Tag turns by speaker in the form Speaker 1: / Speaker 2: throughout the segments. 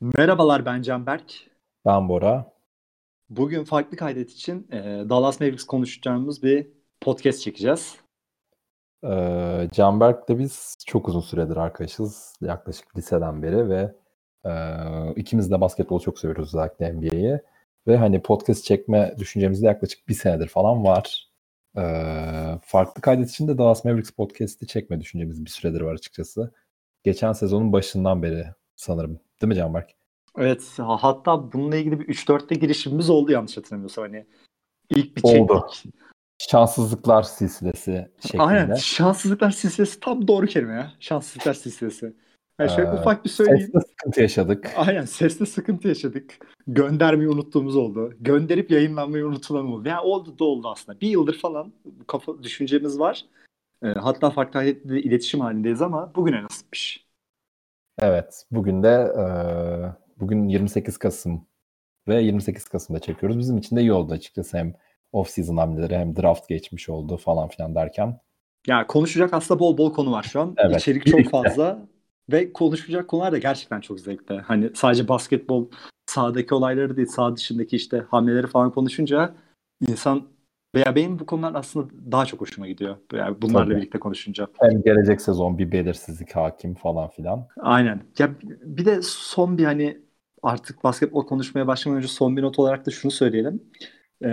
Speaker 1: Merhabalar ben Canberk.
Speaker 2: Ben Bora.
Speaker 1: Bugün farklı kaydet için e, Dallas Mavericks konuşacağımız bir podcast çekeceğiz.
Speaker 2: Ee, Canberk'le biz çok uzun süredir arkadaşız. Yaklaşık liseden beri ve e, ikimiz de basketbolu çok seviyoruz özellikle NBA'yi. Ve hani podcast çekme düşüncemizde yaklaşık bir senedir falan var. Ee, farklı kaydet için de Dallas Mavericks podcast'i çekme düşüncemiz bir süredir var açıkçası. Geçen sezonun başından beri sanırım. Değil mi Canberk?
Speaker 1: Evet hatta bununla ilgili bir 3-4'te girişimimiz oldu yanlış hatırlamıyorsam. Hani ilk bir
Speaker 2: Oldu.
Speaker 1: çektik.
Speaker 2: Şanssızlıklar silsilesi şeklinde.
Speaker 1: Aynen şanssızlıklar silsilesi tam doğru kelime ya. Şanssızlıklar silsilesi. Yani şöyle
Speaker 2: Ee,
Speaker 1: ufak bir söyleyeyim.
Speaker 2: Sesle sıkıntı yaşadık.
Speaker 1: Aynen sesli sıkıntı yaşadık. Göndermeyi unuttuğumuz oldu. Gönderip yayınlanmayı unutulan oldu. Yani oldu da oldu aslında. Bir yıldır falan kafa düşüncemiz var. E, hatta farklı iletişim halindeyiz ama bugüne nasipmiş.
Speaker 2: Evet, bugün de e, bugün 28 Kasım ve 28 Kasım'da çekiyoruz. Bizim için de iyi oldu açıkçası hem off-season hamleleri hem draft geçmiş oldu falan filan derken.
Speaker 1: Ya konuşacak aslında bol bol konu var şu an.
Speaker 2: Evet,
Speaker 1: İçerik çok fazla ve konuşacak konular da gerçekten çok zevkli. Hani sadece basketbol sahadaki olayları değil, saha dışındaki işte hamleleri falan konuşunca insan veya benim bu konular aslında daha çok hoşuma gidiyor. Yani bunlarla
Speaker 2: Tabii.
Speaker 1: birlikte konuşunca.
Speaker 2: Hem gelecek sezon bir belirsizlik hakim falan filan.
Speaker 1: Aynen. Ya bir de son bir hani artık basketbol konuşmaya başlamadan önce son bir not olarak da şunu söyleyelim. Ee,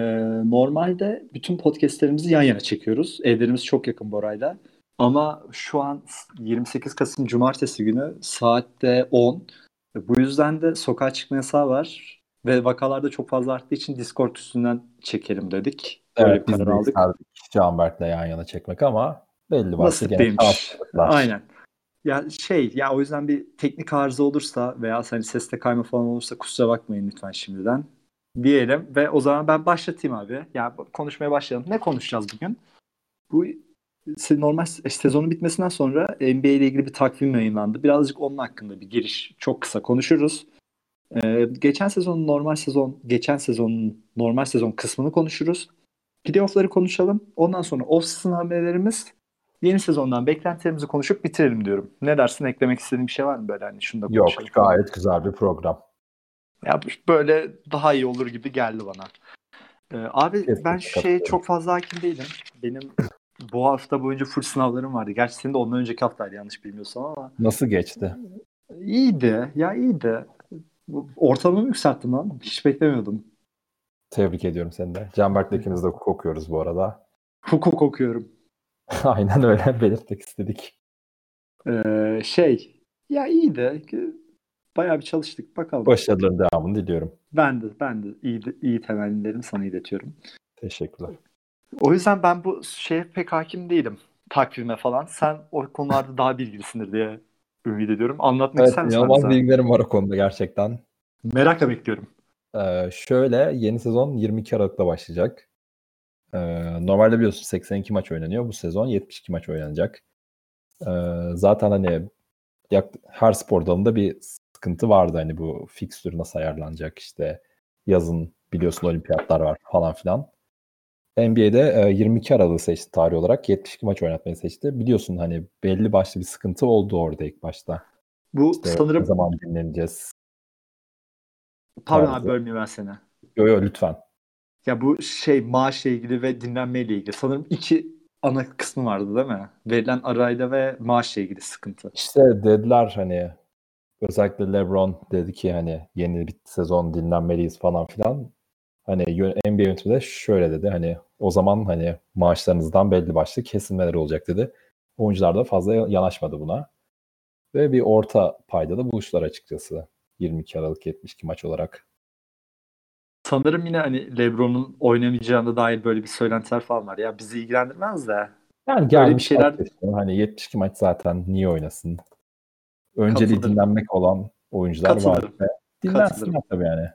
Speaker 1: normalde bütün podcastlerimizi yan yana çekiyoruz. Evlerimiz çok yakın Bora'yla. Ama şu an 28 Kasım Cumartesi günü saatte 10. Bu yüzden de sokağa çıkma yasağı var. Ve vakalar da çok fazla arttığı için Discord üstünden çekelim dedik. Böyle
Speaker 2: Evet,
Speaker 1: bir
Speaker 2: biz
Speaker 1: karar aldık.
Speaker 2: Canberk'le yan yana çekmek ama belli başlı gene.
Speaker 1: Aynen. Ya şey ya o yüzden bir teknik arıza olursa veya hani seste kayma falan olursa kusura bakmayın lütfen şimdiden diyelim ve o zaman ben başlatayım abi. Ya konuşmaya başlayalım. Ne konuşacağız bugün? Bu normal se- sezonun bitmesinden sonra NBA ile ilgili bir takvim yayınlandı. Birazcık onun hakkında bir giriş çok kısa konuşuruz. Ee, geçen sezonun normal sezon, geçen sezonun normal sezon kısmını konuşuruz. Playoff'ları konuşalım. Ondan sonra off-season hamlelerimiz Yeni sezondan beklentilerimizi konuşup bitirelim diyorum. Ne dersin? Eklemek istediğin bir şey var mı böyle hani şunu da
Speaker 2: Yok, gayet güzel bir program.
Speaker 1: Ya böyle daha iyi olur gibi geldi bana. Ee, abi
Speaker 2: Kesinlikle
Speaker 1: ben şeye çok fazla hakim değilim. Benim bu hafta boyunca full sınavlarım vardı. Gerçi senin de ondan önceki haftaydı yanlış bilmiyorsam ama
Speaker 2: Nasıl geçti?
Speaker 1: iyiydi. Ya iyiydi. Ortalamamı yükselttim lan. Hiç beklemiyordum.
Speaker 2: Tebrik ediyorum seni de. Canberk'le ikimiz de hukuk okuyoruz bu arada.
Speaker 1: Hukuk okuyorum.
Speaker 2: Aynen öyle belirtmek istedik.
Speaker 1: Ee, şey ya iyiydi. Bayağı bir çalıştık. Bakalım.
Speaker 2: Başarıların devamını diliyorum.
Speaker 1: Ben de ben de iyi, iyi temennilerimi sana iletiyorum.
Speaker 2: Teşekkürler.
Speaker 1: O yüzden ben bu şeye pek hakim değilim. Takvime falan. Sen o konularda daha bilgilisindir diye ümit ediyorum. Anlatmak
Speaker 2: Evet,
Speaker 1: ister misin bize?
Speaker 2: bilgilerim var o konuda gerçekten.
Speaker 1: Merakla bekliyorum.
Speaker 2: Ee, şöyle yeni sezon 22 Aralık'ta başlayacak. Ee, normalde biliyorsun 82 maç oynanıyor. Bu sezon 72 maç oynanacak. Ee, zaten hani yak- her spor dalında bir sıkıntı vardı. Hani bu fikstür nasıl ayarlanacak işte yazın biliyorsun olimpiyatlar var falan filan. NBA'de e, 22 Aralık'ı seçti tarih olarak. 72 maç oynatmayı seçti. Biliyorsun hani belli başlı bir sıkıntı oldu orada ilk başta.
Speaker 1: Bu
Speaker 2: İşte ne
Speaker 1: sanırım
Speaker 2: zaman dinleneceğiz?
Speaker 1: pardon
Speaker 2: tarzı.
Speaker 1: abi bölmeyeyim ben seni.
Speaker 2: Yo yo lütfen.
Speaker 1: Ya bu şey maaşla ilgili ve dinlenmeyle ilgili. Sanırım iki ana kısmı vardı değil mi? Verilen arayla ve maaşla ilgili sıkıntı.
Speaker 2: İşte dediler hani özellikle LeBron dedi ki hani yeni bir sezon dinlenmeliyiz falan filan. Hani NBA yönetimi de şöyle dedi hani o zaman hani maaşlarınızdan belli başlı kesilmeler olacak dedi. Oyuncular da fazla yanaşmadı buna. Ve bir orta payda da buluştular açıkçası. 22 Aralık 72 maç olarak.
Speaker 1: Sanırım yine hani LeBron'un oynamayacağına dair böyle bir söylentiler falan var. Ya bizi ilgilendirmez de.
Speaker 2: Yani
Speaker 1: bir
Speaker 2: gelmiş
Speaker 1: şeyler-
Speaker 2: şeyler... hani 72 maç zaten niye oynasın? Önceliği
Speaker 1: Katılırım.
Speaker 2: dinlenmek olan oyuncular var.
Speaker 1: Katılırım.
Speaker 2: Ve dinlensinler tabii yani.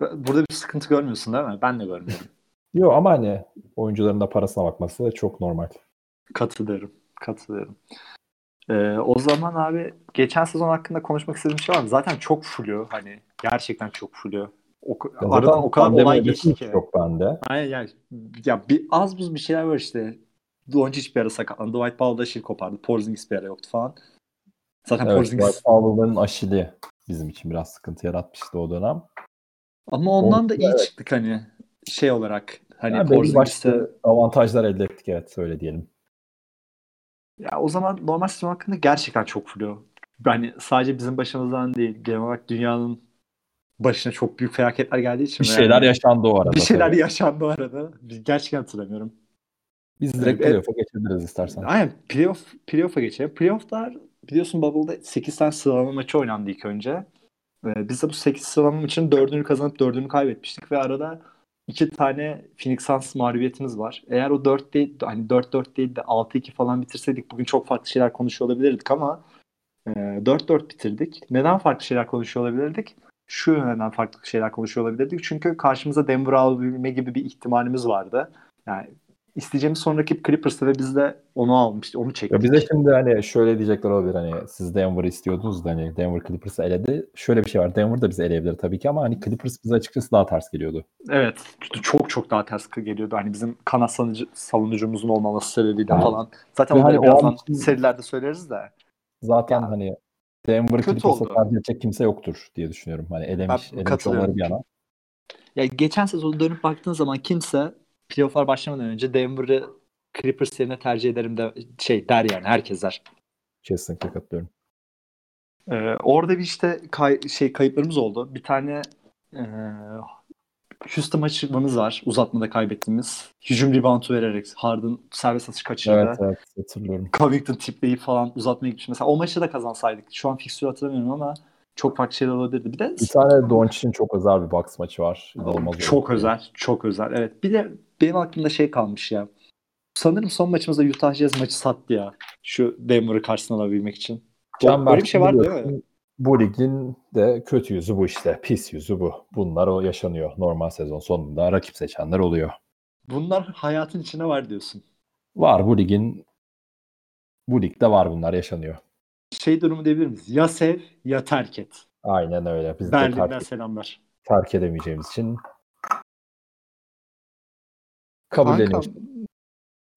Speaker 1: Burada bir sıkıntı görmüyorsun değil mi? Ben de görmüyorum.
Speaker 2: Yok ama hani oyuncuların da parasına bakması da çok normal.
Speaker 1: Katılıyorum. Katılıyorum. Ee, o zaman abi geçen sezon hakkında konuşmak istediğim şey var mı? Zaten çok flu hani gerçekten çok flu. O,
Speaker 2: Ya
Speaker 1: aradan o kadar olay geçti ki.
Speaker 2: Yok bende.
Speaker 1: Aynen yani ya bir az buz bir şeyler var işte. Doncic bir ara sakatlandı. Dwight Powell da şil kopardı. Porzingis bir ara yoktu falan. Zaten
Speaker 2: Evet,
Speaker 1: Porzingis
Speaker 2: Dwight Powell'ın aşili bizim için biraz sıkıntı yaratmıştı o dönem.
Speaker 1: Ama ondan
Speaker 2: O-
Speaker 1: da iyi
Speaker 2: evet.
Speaker 1: çıktık hani şey olarak. Hani
Speaker 2: Yani
Speaker 1: Porzingis'te
Speaker 2: başlı avantajlar elde ettik evet öyle diyelim.
Speaker 1: ya o zaman normal sezon hakkında gerçekten çok flu. Yani sadece bizim başımızdan değil genel olarak dünyanın başına çok büyük felaketler geldiği için
Speaker 2: Bir şeyler
Speaker 1: yani
Speaker 2: yaşandı o arada.
Speaker 1: bir şeyler
Speaker 2: tabii.
Speaker 1: yaşandı o arada. Biz gerçekten hatırlamıyorum.
Speaker 2: Biz direkt
Speaker 1: Evet.
Speaker 2: playoff'a geçebiliriz istersen.
Speaker 1: Aynen playoff, playoff'a geçelim. Playoff'lar biliyorsun Bubble'da 8 tane sıralama maçı oynandı ilk önce. Ee, biz de bu 8 sıralama maçının 4'ünü kazanıp 4'ünü kaybetmiştik ve arada iki tane Phoenix Suns mağlubiyetimiz var. Eğer o 4 değil hani 4-4 değil de 6-2 falan bitirseydik bugün çok farklı şeyler konuşuyor olabilirdik ama e, 4-4 bitirdik. Neden farklı şeyler konuşuyor olabilirdik? Şu yönden farklı şeyler konuşuyor olabilirdik. Çünkü karşımıza Denver alabilme gibi bir ihtimalimiz vardı. Yani isteyeceğimiz son rakip Clippers'tı ve biz de onu almıştık, onu
Speaker 2: Ya
Speaker 1: çektik.
Speaker 2: bize şimdi hani şöyle diyecekler olabilir hani siz Denver'ı istiyordunuz da hani Denver Clippers'ı eledi. Şöyle bir şey var. Denver da bizi eleyebilir tabii ki ama hani Clippers bize açıkçası daha ters geliyordu.
Speaker 1: Evet. Çok çok daha ters geliyordu. Hani bizim kanat savunucu, savunucumuzun olmaması sebebiyle
Speaker 2: Evet.
Speaker 1: falan. Zaten onları
Speaker 2: hani o
Speaker 1: birazdan
Speaker 2: an için-
Speaker 1: serilerde söyleriz de.
Speaker 2: Zaten
Speaker 1: Ya,
Speaker 2: hani Denver
Speaker 1: oldu.
Speaker 2: tercih edecek kimse yoktur diye düşünüyorum. Hani elemiş,
Speaker 1: Ben
Speaker 2: elemiş olmaları bir yana.
Speaker 1: Ya geçen sezon dönüp baktığın zaman kimse playoff'lar başlamadan önce Denver'ı Clippers yerine tercih ederim de şey der yani herkes der.
Speaker 2: Kesinlikle katılıyorum.
Speaker 1: Ee, orada bir işte kay- şey kayıplarımız oldu. Bir tane e, Houston maçımız var. Uzatmada kaybettiğimiz. Hücum reboundu vererek Harden serbest atış kaçırdı.
Speaker 2: Evet evet hatırlıyorum.
Speaker 1: Covington tipleyip falan uzatmaya gitmiş. Mesela o maçı da kazansaydık. Şu an fikstürü hatırlamıyorum ama çok farklı şeyler olabilirdi. Bir de
Speaker 2: Bir tane Doncic'in çok özel bir box maçı var. İnanılmaz.
Speaker 1: çok özel. Çok özel. Evet. Bir de benim aklımda şey kalmış ya. Sanırım son maçımızda Utah Jazz maçı sattı ya. Şu Denver'ı karşısına alabilmek için.
Speaker 2: Can
Speaker 1: Öyle bir şey vardı değil mi?
Speaker 2: Bu ligin de kötü yüzü bu işte. Pis yüzü bu. Bunlar o yaşanıyor. Normal sezon sonunda rakip seçenler oluyor.
Speaker 1: Bunlar hayatın içine var diyorsun.
Speaker 2: Var bu ligin bu ligde var bunlar yaşanıyor.
Speaker 1: Şey durumu diyebilir miyiz? Ya sev ya terk et.
Speaker 2: Aynen öyle. Biz de
Speaker 1: Berlin'den
Speaker 2: terk,
Speaker 1: selamlar.
Speaker 2: terk edemeyeceğimiz için.
Speaker 1: Kankam,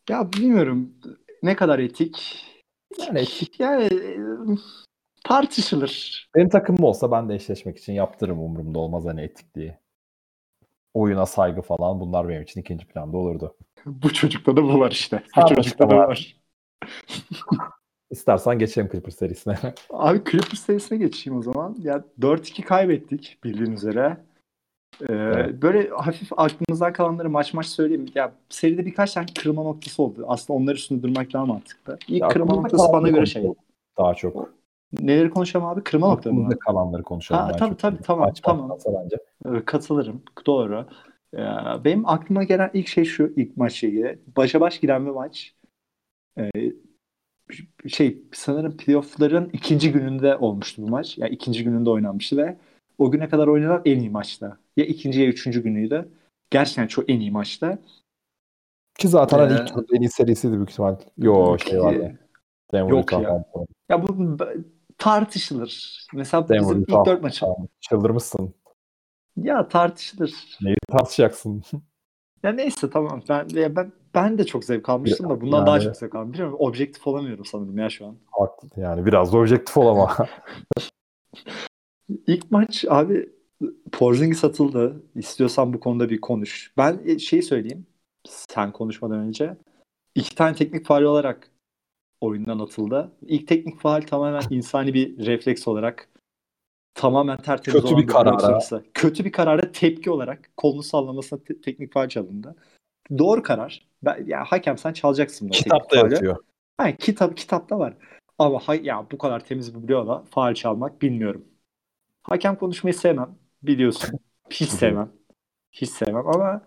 Speaker 1: ya bilmiyorum ne kadar etik.
Speaker 2: Yani etik.
Speaker 1: Yani tartışılır.
Speaker 2: Benim takımım olsa ben de eşleşmek için yaptırırım umurumda olmaz hani etikliği. Oyuna saygı falan bunlar benim için ikinci planda olurdu.
Speaker 1: Bu çocukta da bu var işte. Bu
Speaker 2: Anlaşma
Speaker 1: çocukta da
Speaker 2: var.
Speaker 1: var.
Speaker 2: İstersen geçelim Clippers serisine.
Speaker 1: Abi Clippers serisine geçeyim o zaman. Ya 4-2 kaybettik bildiğin üzere. Ee,
Speaker 2: Evet.
Speaker 1: Böyle hafif aklımızdan kalanları maç maç söyleyeyim. Ya seride birkaç tane kırılma noktası oldu. Aslında onlar üstünde durmak daha mantıklı. İlk
Speaker 2: Ya
Speaker 1: kırılma noktası bana göre şey.
Speaker 2: Daha çok.
Speaker 1: Neleri konuşalım abi? Kırılma noktaları mı?
Speaker 2: Kalanları konuşalım.
Speaker 1: Ha, tabii, tabii, tamam,
Speaker 2: Maç
Speaker 1: tamam.
Speaker 2: bence.
Speaker 1: Ee, Katılırım. Doğru. Ee, Benim aklıma gelen ilk şey şu ilk maçla ilgili. Başa baş giren bir maç. Ee, Şey sanırım playoff'ların ikinci gününde olmuştu bu maç. Yani ikinci gününde oynanmıştı ve o güne kadar oynanan en iyi maçta. Ya ikinci ya üçüncü günüydü. Gerçekten çok en iyi maçta.
Speaker 2: Ki zaten hani
Speaker 1: Ee,
Speaker 2: ilk turda en iyi serisiydi büyük ihtimal. Yo şey vardı. Denver
Speaker 1: Yok ya.
Speaker 2: falan.
Speaker 1: Ya bu tartışılır. Mesela
Speaker 2: Denver
Speaker 1: bizim ilk dört maçı.
Speaker 2: Çıldırmışsın.
Speaker 1: Ya tartışılır.
Speaker 2: Neyi tartışacaksın?
Speaker 1: Ya neyse tamam. Ben ya ben ben de çok zevk almıştım da bundan
Speaker 2: Yani-
Speaker 1: daha çok zevk aldım. Bilmiyorum objektif olamıyorum sanırım ya şu an.
Speaker 2: Haklı. Yani biraz da objektif ol ama.
Speaker 1: İlk maç abi Porzingis atıldı. İstiyorsan bu konuda bir konuş. Ben şeyi söyleyeyim. Sen konuşmadan önce. iki tane teknik faal olarak oyundan atıldı. İlk teknik faal tamamen insani bir refleks olarak tamamen tertemiz
Speaker 2: Kötü
Speaker 1: olan
Speaker 2: bir karara.
Speaker 1: sonrası. Kötü bir karara tepki olarak kolunu sallamasına te- teknik faal çalındı. Doğru karar. Ben, ya hakem sen çalacaksın.
Speaker 2: Kitapta yatıyor.
Speaker 1: Hayır, kitap kitapta var. Ama hay, ya bu kadar temiz bir bloğa faal çalmak bilmiyorum. Hakem konuşmayı sevmem. Biliyorsun. Hiç sevmem. Hiç sevmem ama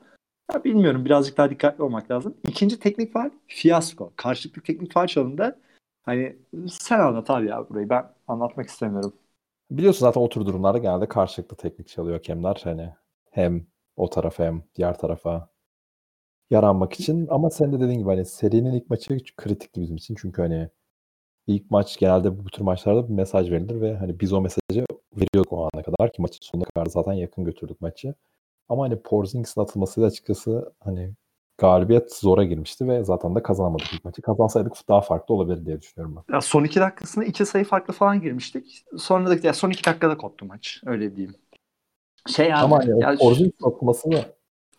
Speaker 1: ya bilmiyorum birazcık daha dikkatli olmak lazım. İkinci teknik faal fiyasko. Karşılıklı teknik faal çalındı. Hani sen anlat abi ya burayı. Ben anlatmak istemiyorum.
Speaker 2: Biliyorsun zaten o tür durumlarda genelde karşılıklı teknik çalıyor hakemler. Hani hem o tarafa hem diğer tarafa yaranmak için. Ama sen de dediğin gibi hani serinin ilk maçı kritikti bizim için. Çünkü hani ilk maç genelde bu tür maçlarda bir mesaj verilir ve hani biz o mesajı veriyorduk o ana kadar ki maçın sonuna kadar zaten yakın götürdük maçı. Ama hani Porzingis'in atılmasıyla açıkçası hani galibiyet zora girmişti ve zaten de kazanamadık ilk maçı. Kazansaydık daha farklı olabilir diye düşünüyorum ben.
Speaker 1: Ya son iki dakikasında iki sayı farklı falan girmiştik. Sonra da ya son iki dakikada koptu maç. Öyle diyeyim. Şey abi,
Speaker 2: Ama hani
Speaker 1: ya
Speaker 2: o Porzingis sokması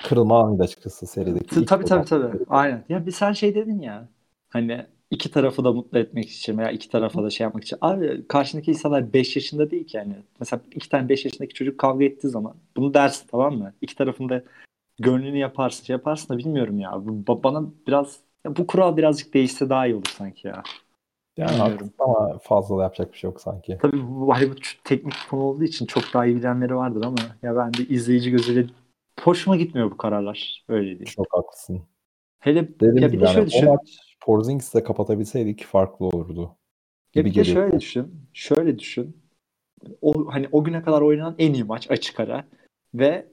Speaker 2: kırılma anıydı açıkçası serideki.
Speaker 1: Tabii tabii tabii. Aynen. Ya bir sen şey dedin ya. Hani iki tarafı da mutlu etmek için veya iki tarafa da şey yapmak için. Abi karşındaki insanlar 5 yaşında değil ki yani. Mesela iki tane 5 yaşındaki çocuk kavga ettiği zaman bunu dersin tamam mı? İki tarafında gönlünü yaparsın. Yaparsın da bilmiyorum ya. Bu, ba- bana biraz ya bu kural birazcık değişse daha iyi olur sanki ya.
Speaker 2: Yani haklısın ama fazla da yapacak bir şey yok sanki.
Speaker 1: Tabii bu, hani bu teknik konu olduğu için çok daha iyi bilenleri vardır ama ya ben de izleyici gözüyle hoşuma gitmiyor bu kararlar. Öyle diyeyim.
Speaker 2: Çok haklısın.
Speaker 1: Hele
Speaker 2: Dediğim
Speaker 1: ya bir de
Speaker 2: yani
Speaker 1: şöyle düşün.
Speaker 2: maç Porzingis'le kapatabilseydik farklı olurdu.
Speaker 1: Ya bir de
Speaker 2: geliyor.
Speaker 1: şöyle düşün. Şöyle düşün. O hani o güne kadar oynanan en iyi maç açık ara ve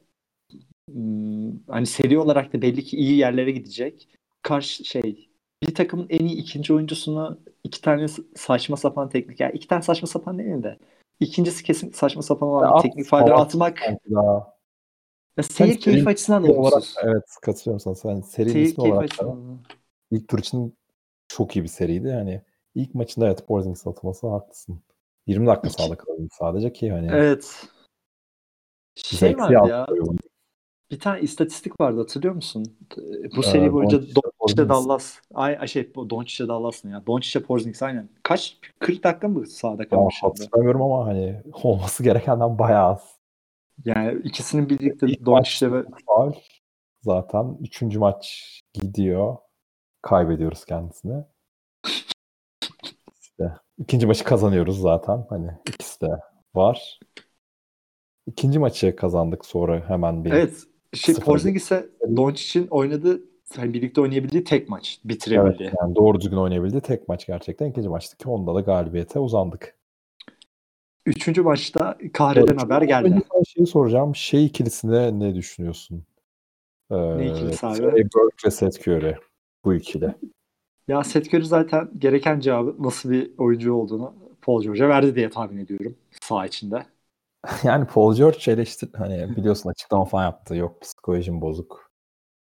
Speaker 1: hani seri olarak da belli ki iyi yerlere gidecek. Karşı şey bir takımın en iyi ikinci oyuncusunu iki tane saçma sapan teknik yani iki tane saçma sapan değil de ikincisi kesin saçma sapan olan bir teknik
Speaker 2: falan
Speaker 1: atmak ya seyir
Speaker 2: Sen
Speaker 1: keyif
Speaker 2: seri-
Speaker 1: açısından da
Speaker 2: seri olarak evet katılıyorum sana. Sen serinin
Speaker 1: Seyir
Speaker 2: ismi olarak da
Speaker 1: açısından.
Speaker 2: ilk tur için çok iyi bir seriydi. Yani ilk maçında evet Porzingis atılması haklısın. 20 dakika kalabildi sadece ki hani
Speaker 1: Evet. Şey
Speaker 2: yazdı
Speaker 1: ya. Bir tane istatistik vardı hatırlıyor musun? Bu
Speaker 2: Ee,
Speaker 1: seri boyunca
Speaker 2: Doncic'le
Speaker 1: Doncic'le
Speaker 2: Porzingis.
Speaker 1: Dallas. Ay, şey bu Doncic'le Dallas ne ya? Doncic'le Porzingis aynen. Kaç? 40 dakika mı sahada
Speaker 2: Ya
Speaker 1: kalmışlardı?
Speaker 2: hatırlamıyorum ama hani olması gerekenden bayağı az.
Speaker 1: Yani ikisinin birlikte
Speaker 2: İlk
Speaker 1: Doncic'le ve
Speaker 2: Faul zaten. Üçüncü maç gidiyor. Kaybediyoruz kendisini. İşte ikinci maçı kazanıyoruz zaten. Hani ikisi de var. İkinci maçı kazandık sonra hemen bir.
Speaker 1: evet şey. Porzingis'e Doncic'in oynadığı hani birlikte oynayabildiği tek maç
Speaker 2: Evet,
Speaker 1: bitirebildiği.
Speaker 2: yani doğru düzgün oynayabildi. Tek maç gerçekten. İkinci maçtaki onda da galibiyete uzandık.
Speaker 1: Üçüncü maçta kahreden haber geldi.
Speaker 2: Sana şeyi soracağım. Şey ikilisine ne düşünüyorsun? Ee,
Speaker 1: Ne ikilisi abi?
Speaker 2: Burke ve Seth Curry. Bu ikili.
Speaker 1: Ya Seth Curry zaten gereken cevabı nasıl bir oyuncu olduğunu Paul George'a verdi diye tahmin ediyorum saha içinde.
Speaker 2: Yani Paul George eleştir hani biliyorsun açıklama falan yaptı. Yok psikolojim bozuk.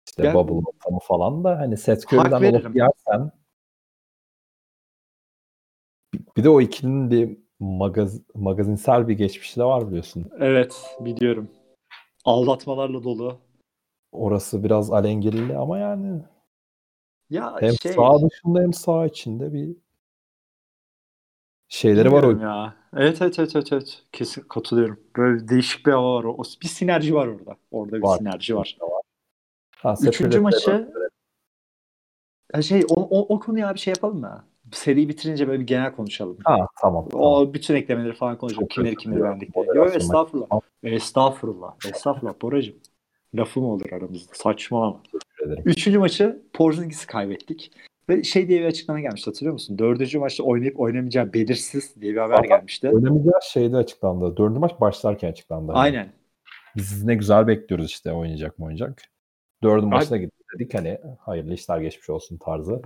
Speaker 2: İşte
Speaker 1: Ya-
Speaker 2: bubble ortamı falan da hani Seth Curry'den olup yersen bir- bir de o ikilinin bir magaz, magazinsel bir geçmişi de var biliyorsun.
Speaker 1: Evet biliyorum. Aldatmalarla dolu.
Speaker 2: Orası biraz alengirli ama yani
Speaker 1: Ya
Speaker 2: hem
Speaker 1: şey
Speaker 2: sağ dışında hem sağ içinde bir şeyleri var o.
Speaker 1: bilmiyorum ya. Evet evet evet evet evet. Kesin katılıyorum. Böyle değişik bir hava var. O, bir sinerji var orada. Orada bir
Speaker 2: Var.
Speaker 1: sinerji var.
Speaker 2: Ha, Seth
Speaker 1: Üçüncü maçı ya şey o, o, o konuya bir şey yapalım mı? Seriyi bitirince böyle bir genel konuşalım.
Speaker 2: Ha tamam. tamam.
Speaker 1: O bütün eklemeleri falan konuşalım.
Speaker 2: Çok
Speaker 1: Kimleri kimleri diye.
Speaker 2: Moderasyon
Speaker 1: Yok estağfurullah.
Speaker 2: Tamam.
Speaker 1: Estağfurullah. Estağfurullah Boracığım. Lafı mı olur aramızda? Saçmalama. Üçüncü maçı Porzingis'i kaybettik. Ve şey diye bir açıklama gelmişti hatırlıyor musun? Dördüncü maçta oynayıp oynamayacağı belirsiz diye bir haber
Speaker 2: Aha.
Speaker 1: gelmişti.
Speaker 2: Oynamayacağı şeyde açıklandı. Dördüncü maç başlarken açıklandı. Hani
Speaker 1: Aynen.
Speaker 2: Biz ne güzel bekliyoruz işte oynayacak mı oynayacak. Dördüncü maçına gittik dedik hani hayırlı işler geçmiş olsun tarzı.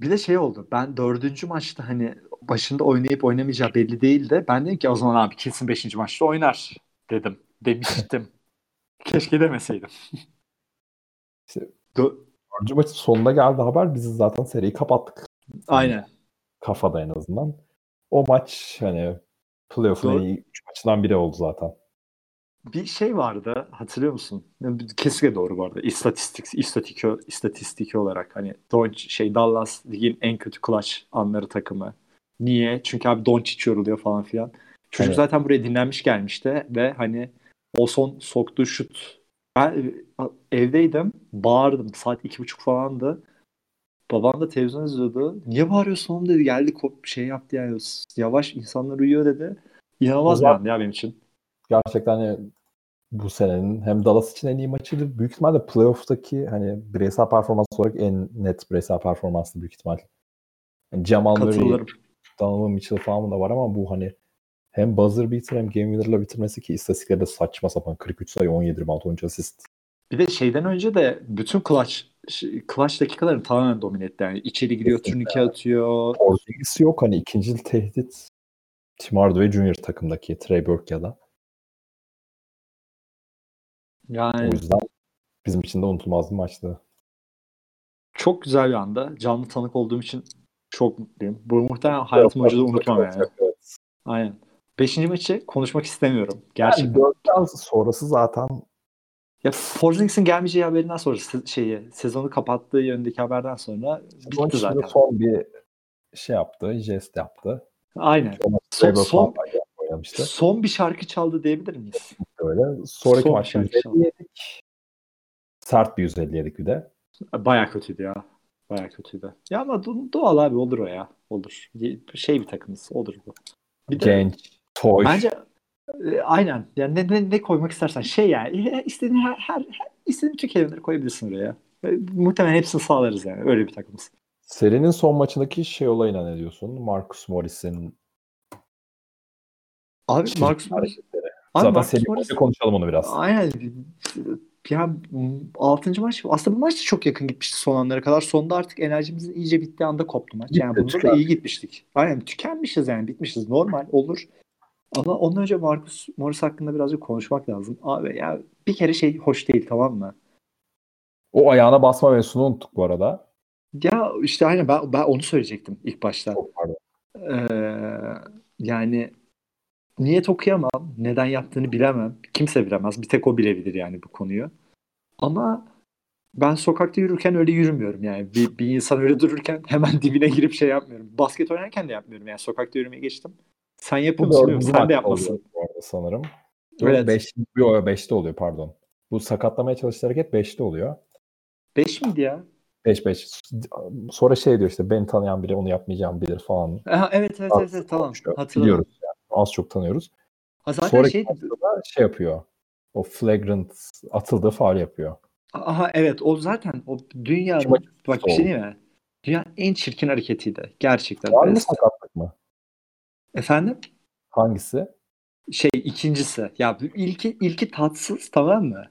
Speaker 1: Bir de şey oldu. Ben dördüncü maçta hani başında oynayıp oynamayacağı belli değildi. Ben dedim ki o zaman abi kesin beşinci maçta oynar dedim. Demiştim. Keşke demeseydim.
Speaker 2: İşte
Speaker 1: Dö-
Speaker 2: dördüncü maçın sonunda geldi haber biz zaten seriyi kapattık.
Speaker 1: Aynen.
Speaker 2: Kafada en azından. O maç hani playoff'un en iyi üç maçından biri oldu zaten.
Speaker 1: Bir şey vardı hatırlıyor musun? Kesinlikle doğru bu arada. İstatistik, istatik, istatistiki olarak hani Doncic şey Dallas ligin en kötü clutch anları takımı. Niye? Çünkü abi Doncic yoruluyor falan filan. Çocuk
Speaker 2: Evet.
Speaker 1: zaten buraya dinlenmiş gelmişti ve hani o son soktuğu şut ben evdeydim bağırdım saat iki buçuk falandı. Babam da televizyon izliyordu. Niye bağırıyorsun oğlum dedi. Geldi kop şey yaptı yani. Yavaş insanlar uyuyor dedi. İnanılmaz andı ya benim için.
Speaker 2: Gerçekten hani bu senenin hem Dallas için en iyi maçıydı. Büyük ihtimalle playoff'taki hani bireysel performans olarak en net bireysel performanstı büyük ihtimal. Yani Jamal Murray. Donovan Mitchell falan da var ama bu hani hem buzzer beater hem game winner'la bitirmesi ki istatistikleri de saçma sapan 43 sayı 17 rebound 13 asist.
Speaker 1: Bir de şeyden önce de bütün clutch clutch dakikalarını tamamen domine etti. Yani içeri giriyor, turnike atıyor.
Speaker 2: Porzingis yok hani ikinci tehdit Tim Hardaway Jr. takımdaki Trey Burke ya da. O
Speaker 1: Yani
Speaker 2: yüzden bizim için de unutulmaz bir maçtı.
Speaker 1: Çok güzel bir anda. Canlı tanık olduğum için çok mutluyum. Bu muhtemelen hayatım boyunca da unutmam yani.
Speaker 2: Evet.
Speaker 1: Aynen. Beşinci maçı konuşmak istemiyorum. Gerçekten.
Speaker 2: Yani dörtten sonrası zaten
Speaker 1: Ya Porzingis'in gelmeyeceği haberinden sonra se- şeyi sezonu kapattığı yönündeki haberden sonra
Speaker 2: sezon
Speaker 1: bitti zaten.
Speaker 2: son bir şey yaptı, jest yaptı.
Speaker 1: Aynen. Son- son-
Speaker 2: oynamıştı.
Speaker 1: Son bir şarkı çaldı diyebilir miyiz?
Speaker 2: Öyle. Sonraki
Speaker 1: Son
Speaker 2: maçta
Speaker 1: şarkı
Speaker 2: 150 yedik. Sert bir 150 yedik bir de.
Speaker 1: Baya kötüydü ya. Baya kötüydü. Ya ama do- doğal abi olur o ya. Olur. Şey bir takımız. Olur bu. Bir de
Speaker 2: Genç, toy.
Speaker 1: bence e, aynen. Yani ne, ne, ne koymak istersen şey yani e, istediğin her, her, her istediğin bütün kelimeleri koyabilirsin oraya. E, muhtemelen hepsini sağlarız yani. Öyle bir takımız.
Speaker 2: Serinin son maçındaki şey olayına ne diyorsun? Marcus Morris'in
Speaker 1: Abi
Speaker 2: çirkin
Speaker 1: Marcus Morris. Abi
Speaker 2: Zaten
Speaker 1: Marcus Morris
Speaker 2: konuşalım onu biraz.
Speaker 1: Aynen. Ya 6. maç aslında bu maç da çok yakın gitmişti son anlara kadar. Sonda artık enerjimizin iyice bittiği anda koptu maç. Yani
Speaker 2: Bitti,
Speaker 1: bunda da iyi gitmiştik. Aynen tükenmişiz yani bitmişiz. Normal olur. Ama ondan önce Marcus Morris hakkında birazcık konuşmak lazım. Abi ya bir kere şey hoş değil tamam mı?
Speaker 2: O ayağına basma mevzusunu unuttuk bu arada.
Speaker 1: Ya işte aynen ben, ben onu söyleyecektim ilk başta.
Speaker 2: Çok pardon.
Speaker 1: Ee, yani niyet okuyamam. Neden yaptığını bilemem. Kimse bilemez. Bir tek o bilebilir yani bu konuyu. Ama ben sokakta yürürken öyle yürümüyorum yani. Bir, bir insan öyle dururken hemen dibine girip şey yapmıyorum. Basket oynarken de yapmıyorum yani. Sokakta yürümeye geçtim. Sen
Speaker 2: dördüncü
Speaker 1: Sen de yapmasın.
Speaker 2: Bu arada sanırım.
Speaker 1: Evet.
Speaker 2: Evet. Beş, yok, beşte oluyor pardon. Bu sakatlamaya çalıştığı hareket 5'te oluyor.
Speaker 1: 5 miydi ya?
Speaker 2: 5 5. Sonra şey diyor işte beni tanıyan biri onu yapmayacağım bilir falan.
Speaker 1: Aha, evet evet evet, evet tamam. Hatırladım.
Speaker 2: Biliyoruz yani. Az çok tanıyoruz.
Speaker 1: Ha, zaten
Speaker 2: Sonraki
Speaker 1: şey
Speaker 2: şey yapıyor. O flagrant atıldığı faal yapıyor.
Speaker 1: aha evet o zaten o dünyanın bak bir şey değil mi? Dünyanın en çirkin hareketiydi. Gerçekten.
Speaker 2: Var mı
Speaker 1: best.
Speaker 2: sakatlık mı?
Speaker 1: Efendim?
Speaker 2: Hangisi?
Speaker 1: Şey ikincisi. Ya ilki ilki tatsız tamam mı?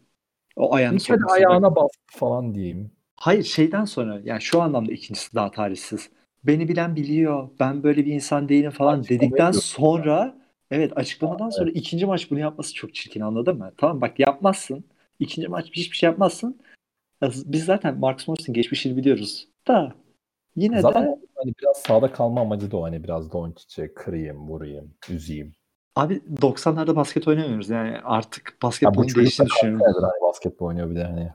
Speaker 1: O ayağını
Speaker 2: Bir kere ayağına bastı falan diyeyim.
Speaker 1: Hayır şeyden sonra yani şu anlamda ikincisi daha talihsiz. Beni bilen biliyor. Ben böyle bir insan değilim falan
Speaker 2: Açıklama
Speaker 1: dedikten sonra evet açıklamadan sonra ikinci maç bunu yapması çok çirkin anladın mı? Tamam bak yapmazsın. İkinci maç hiçbir şey yapmazsın. Ya Biz zaten Marcus Morris'in geçmişini biliyoruz. Da yine
Speaker 2: Zaten
Speaker 1: de
Speaker 2: hani biraz sağda kalma amacı da o. Hani biraz Doncic'e kırayım, vurayım, üzeyim.
Speaker 1: abi 90'larda basket oynamıyoruz. Yani artık
Speaker 2: Ya bu
Speaker 1: basketbolun
Speaker 2: çocuk
Speaker 1: değiştiğini düşünüyorum.
Speaker 2: hani basketbol oynuyor bir de hani.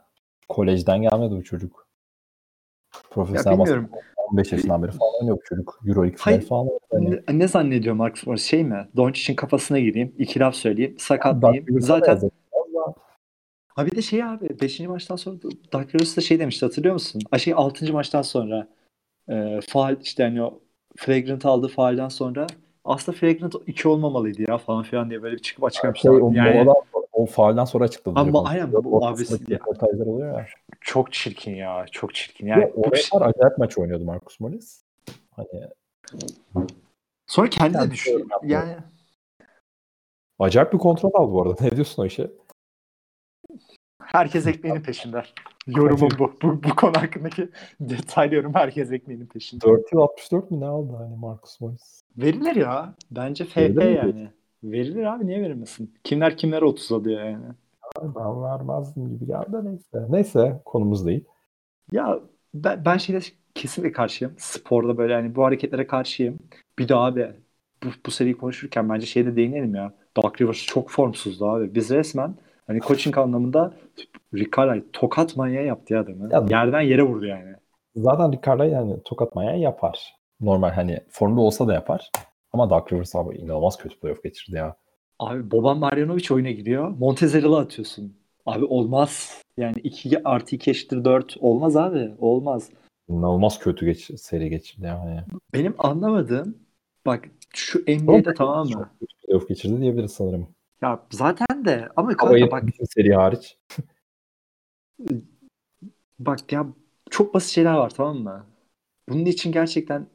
Speaker 2: Kolejden gelmedi bu çocuk.
Speaker 1: Ya
Speaker 2: Profesyonel
Speaker 1: bilmiyorum.
Speaker 2: basketbol 15 yaşından beri falan oynuyor bu çocuk. Euroleague
Speaker 1: Hayır.
Speaker 2: falan oynuyor. Hani
Speaker 1: Ne, ne zannediyor Marcus Morris? Şey mi? Doncic'in kafasına gireyim. iki laf söyleyeyim. Sakatlayayım. Zaten Ha bir de şey abi 5. maçtan sonra Rivers da şey demişti hatırlıyor musun? Ay şey 6. maçtan sonra e, faal işte hani o Flagrant aldığı faalden sonra aslında Flagrant 2 olmamalıydı ya falan filan diye böyle bir çıkıp
Speaker 2: şey,
Speaker 1: açıklamışlar.
Speaker 2: o,
Speaker 1: yani
Speaker 2: sonra, o faalden sonra açıkladı.
Speaker 1: Ama aynen, bu abisi-
Speaker 2: röportajlar oluyor ya.
Speaker 1: çok çirkin ya çok çirkin.
Speaker 2: Yani
Speaker 1: bu bir
Speaker 2: oraya
Speaker 1: şey-
Speaker 2: kadar acayip maç oynuyordu Marcus Morris. Hani
Speaker 1: Sonra kendi de
Speaker 2: Yani
Speaker 1: düşüyor. Yani
Speaker 2: acayip bir kontrol aldı bu arada. Ne diyorsun o işe?
Speaker 1: Herkes ekmeğinin peşinde. Yorumum bu. bu. Bu konu hakkındaki detaylı yorum herkes ekmeğinin peşinde.
Speaker 2: 4 yıl 64 mi ne aldı hani Marcus Morris?
Speaker 1: Verilir ya. Bence FP
Speaker 2: Verilir mi?
Speaker 1: yani. Verilir abi niye verilmesin? Kimler kimlere 30 alıyor yani.
Speaker 2: Ben vermezdim gibi geldi neyse. Neyse konumuz değil.
Speaker 1: Ya ben, ben şeyde kesinlikle karşıyım. Sporda böyle hani bu hareketlere karşıyım. Bir de abi bu, bu seriyi konuşurken bence şeyde değinelim ya. Doug Rivers çok formsuzdu abi. Biz resmen hani coaching anlamında Rick Carlisle tokat manyağı yaptı ya adamı.
Speaker 2: Ya-
Speaker 1: Yerden yere vurdu yani.
Speaker 2: Zaten Ricardo yani tokat manyağı yapar. Normal hani formda olsa da yapar. Ama Doug Rivers abi inanılmaz kötü playoff geçirdi ya.
Speaker 1: Abi Boban Marjanovic oyuna giriyor. Montezeral'ı atıyorsun. Abi olmaz. Yani 2 artı 2 eşittir 4 olmaz abi. Olmaz.
Speaker 2: İnanılmaz kötü geç, seri geçirdi yani.
Speaker 1: Benim anlamadığım bak şu NBA'de tamam mı?
Speaker 2: Çok kötü playoff geçirdi diyebiliriz sanırım.
Speaker 1: Ya zaten de ama kanka bak
Speaker 2: seri hariç.
Speaker 1: bak ya çok basit şeyler var tamam mı? Bunun için gerçekten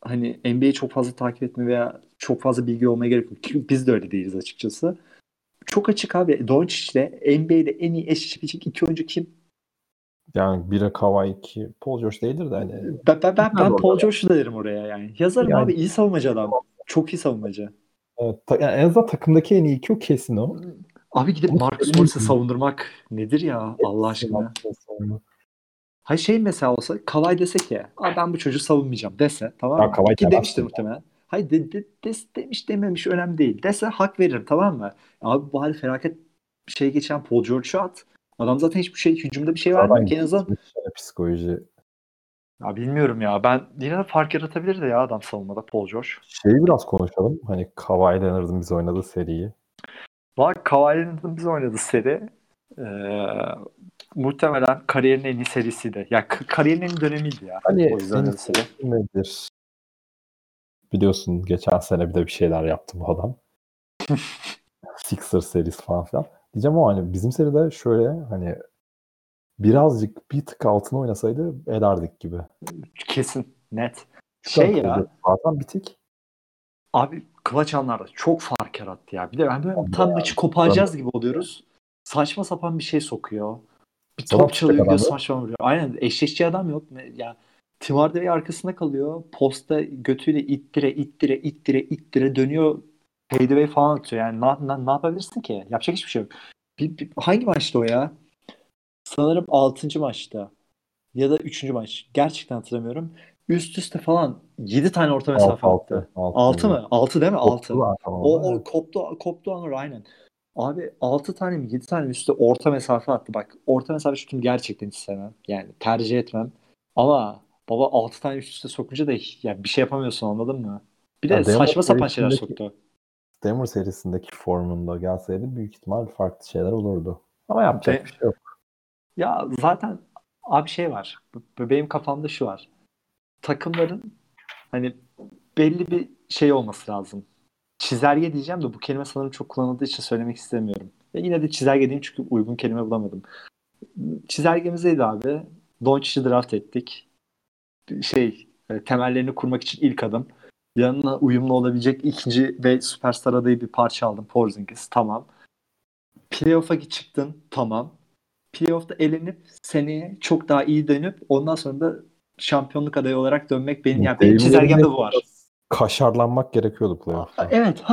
Speaker 1: hani NBA'yi çok fazla takip etme veya çok fazla bilgi olmaya gerek yok. Biz de öyle değiliz açıkçası. Çok açık abi. Doncic ile NBA'de en iyi eşleşebilecek iki oyuncu kim?
Speaker 2: Yani biri Kawhi, iki Paul George değildir de hani.
Speaker 1: Ben, ben, ben, ben Paul? George'u da derim oraya yani. Yazarım
Speaker 2: Yani-
Speaker 1: abi iyi savunmacı adam. Çok iyi savunmacı.
Speaker 2: Evet, yani en azından takımdaki en iyi iki o kesin o.
Speaker 1: Abi gidip Marcus Morris'i savundurmak nedir ya Allah aşkına?
Speaker 2: Sonra.
Speaker 1: Ha şey mesela olsa Kavay dese ki Aa, ben bu çocuğu savunmayacağım dese tamam
Speaker 2: Ya
Speaker 1: mı?
Speaker 2: Kavay
Speaker 1: Ki demiştir muhtemelen. Hayır de, de- des- demiş dememiş önemli değil. Dese hak veririm tamam mı? Abi bu hal felaket şey geçen Paul George'u at. Adam zaten hiçbir şey hücumda bir şey vermiyor ki en azından.
Speaker 2: psikoloji.
Speaker 1: Ya bilmiyorum ya ben yine de fark yaratabilirdi ya adam savunmada Paul George.
Speaker 2: Şeyi biraz konuşalım. Hani Kawhi Leonard'ın biz oynadığı seriyi.
Speaker 1: Bak Kawhi Leonard'ın biz oynadığı seri eee, muhtemelen kariyerin en iyi serisiydi. Ya kariyerin en iyi dönemiydi ya.
Speaker 2: Hani
Speaker 1: o yüzden seri.
Speaker 2: nedir? Biliyorsun geçen sene bir de bir şeyler yaptı bu adam. Sixers serisi falan filan. Diyeceğim ama hani bizim seride şöyle hani birazcık bir tık altına oynasaydı elerdik gibi.
Speaker 1: Kesin net. Şey ya
Speaker 2: Zaten bir tık.
Speaker 1: abi clutch anlarda çok fark yarattı ya. Bir de ben böyle tam maçı koparacağız gibi oluyoruz. Saçma sapan bir şey sokuyor. Bir top çalıyor gidiyor saçma vuruyor. Aynen eşleşçi adam yok. Ya Tim Hardaway arkasında kalıyor. Posta götüyle ittire ittire ittire ittire dönüyor. Fadeaway falan atıyor. Yani ne, ne, ne yapabilirsin ki? Yapacak hiçbir şey yok. Bir, bir- hangi maçta o ya? Sanırım 6. maçta. Ya da 3. maç. Gerçekten hatırlamıyorum. Üst üste falan 7 tane orta mesafe
Speaker 2: Altı,
Speaker 1: attı.
Speaker 2: altı,
Speaker 1: 6 mı? 6 değil mi? 6.
Speaker 2: Koptu zaten
Speaker 1: O, o koptu, koptu Anur aynen. Abi 6 tane mi 7 tane üstte orta mesafe attı. Bak orta mesafe şutunu gerçekten hiç sevmem. Yani tercih etmem. Ama baba 6 tane üst üste sokunca da yani bir şey yapamıyorsun anladın mı? Bir de
Speaker 2: Ya
Speaker 1: saçma sapan şeyler soktu.
Speaker 2: Denver serisindeki formunda gelseydi büyük ihtimal farklı şeyler olurdu. Ama yapacak
Speaker 1: Be-
Speaker 2: bir şey yok.
Speaker 1: Ya zaten abi şey var. Benim kafamda şu var. Takımların hani belli bir şey olması lazım. Çizelge diyeceğim de bu kelime sanırım çok kullanıldığı için söylemek istemiyorum. Ve yine de çizelge diyeyim çünkü uygun kelime bulamadım. Çizelgemiz neydi abi? Doncic'i draft ettik. Şey e, temellerini kurmak için ilk adım. Yanına uyumlu olabilecek ikinci ve süperstar adayı bir parça aldım. Porzingis. Tamam. Playoff'a çıktın. Tamam. Playoff'ta elenip seneye çok daha iyi dönüp ondan sonra da şampiyonluk adayı olarak dönmek benim yani benim çizelgemde bu var.
Speaker 2: Kaşarlanmak gerekiyordu playoff'ta.
Speaker 1: Evet.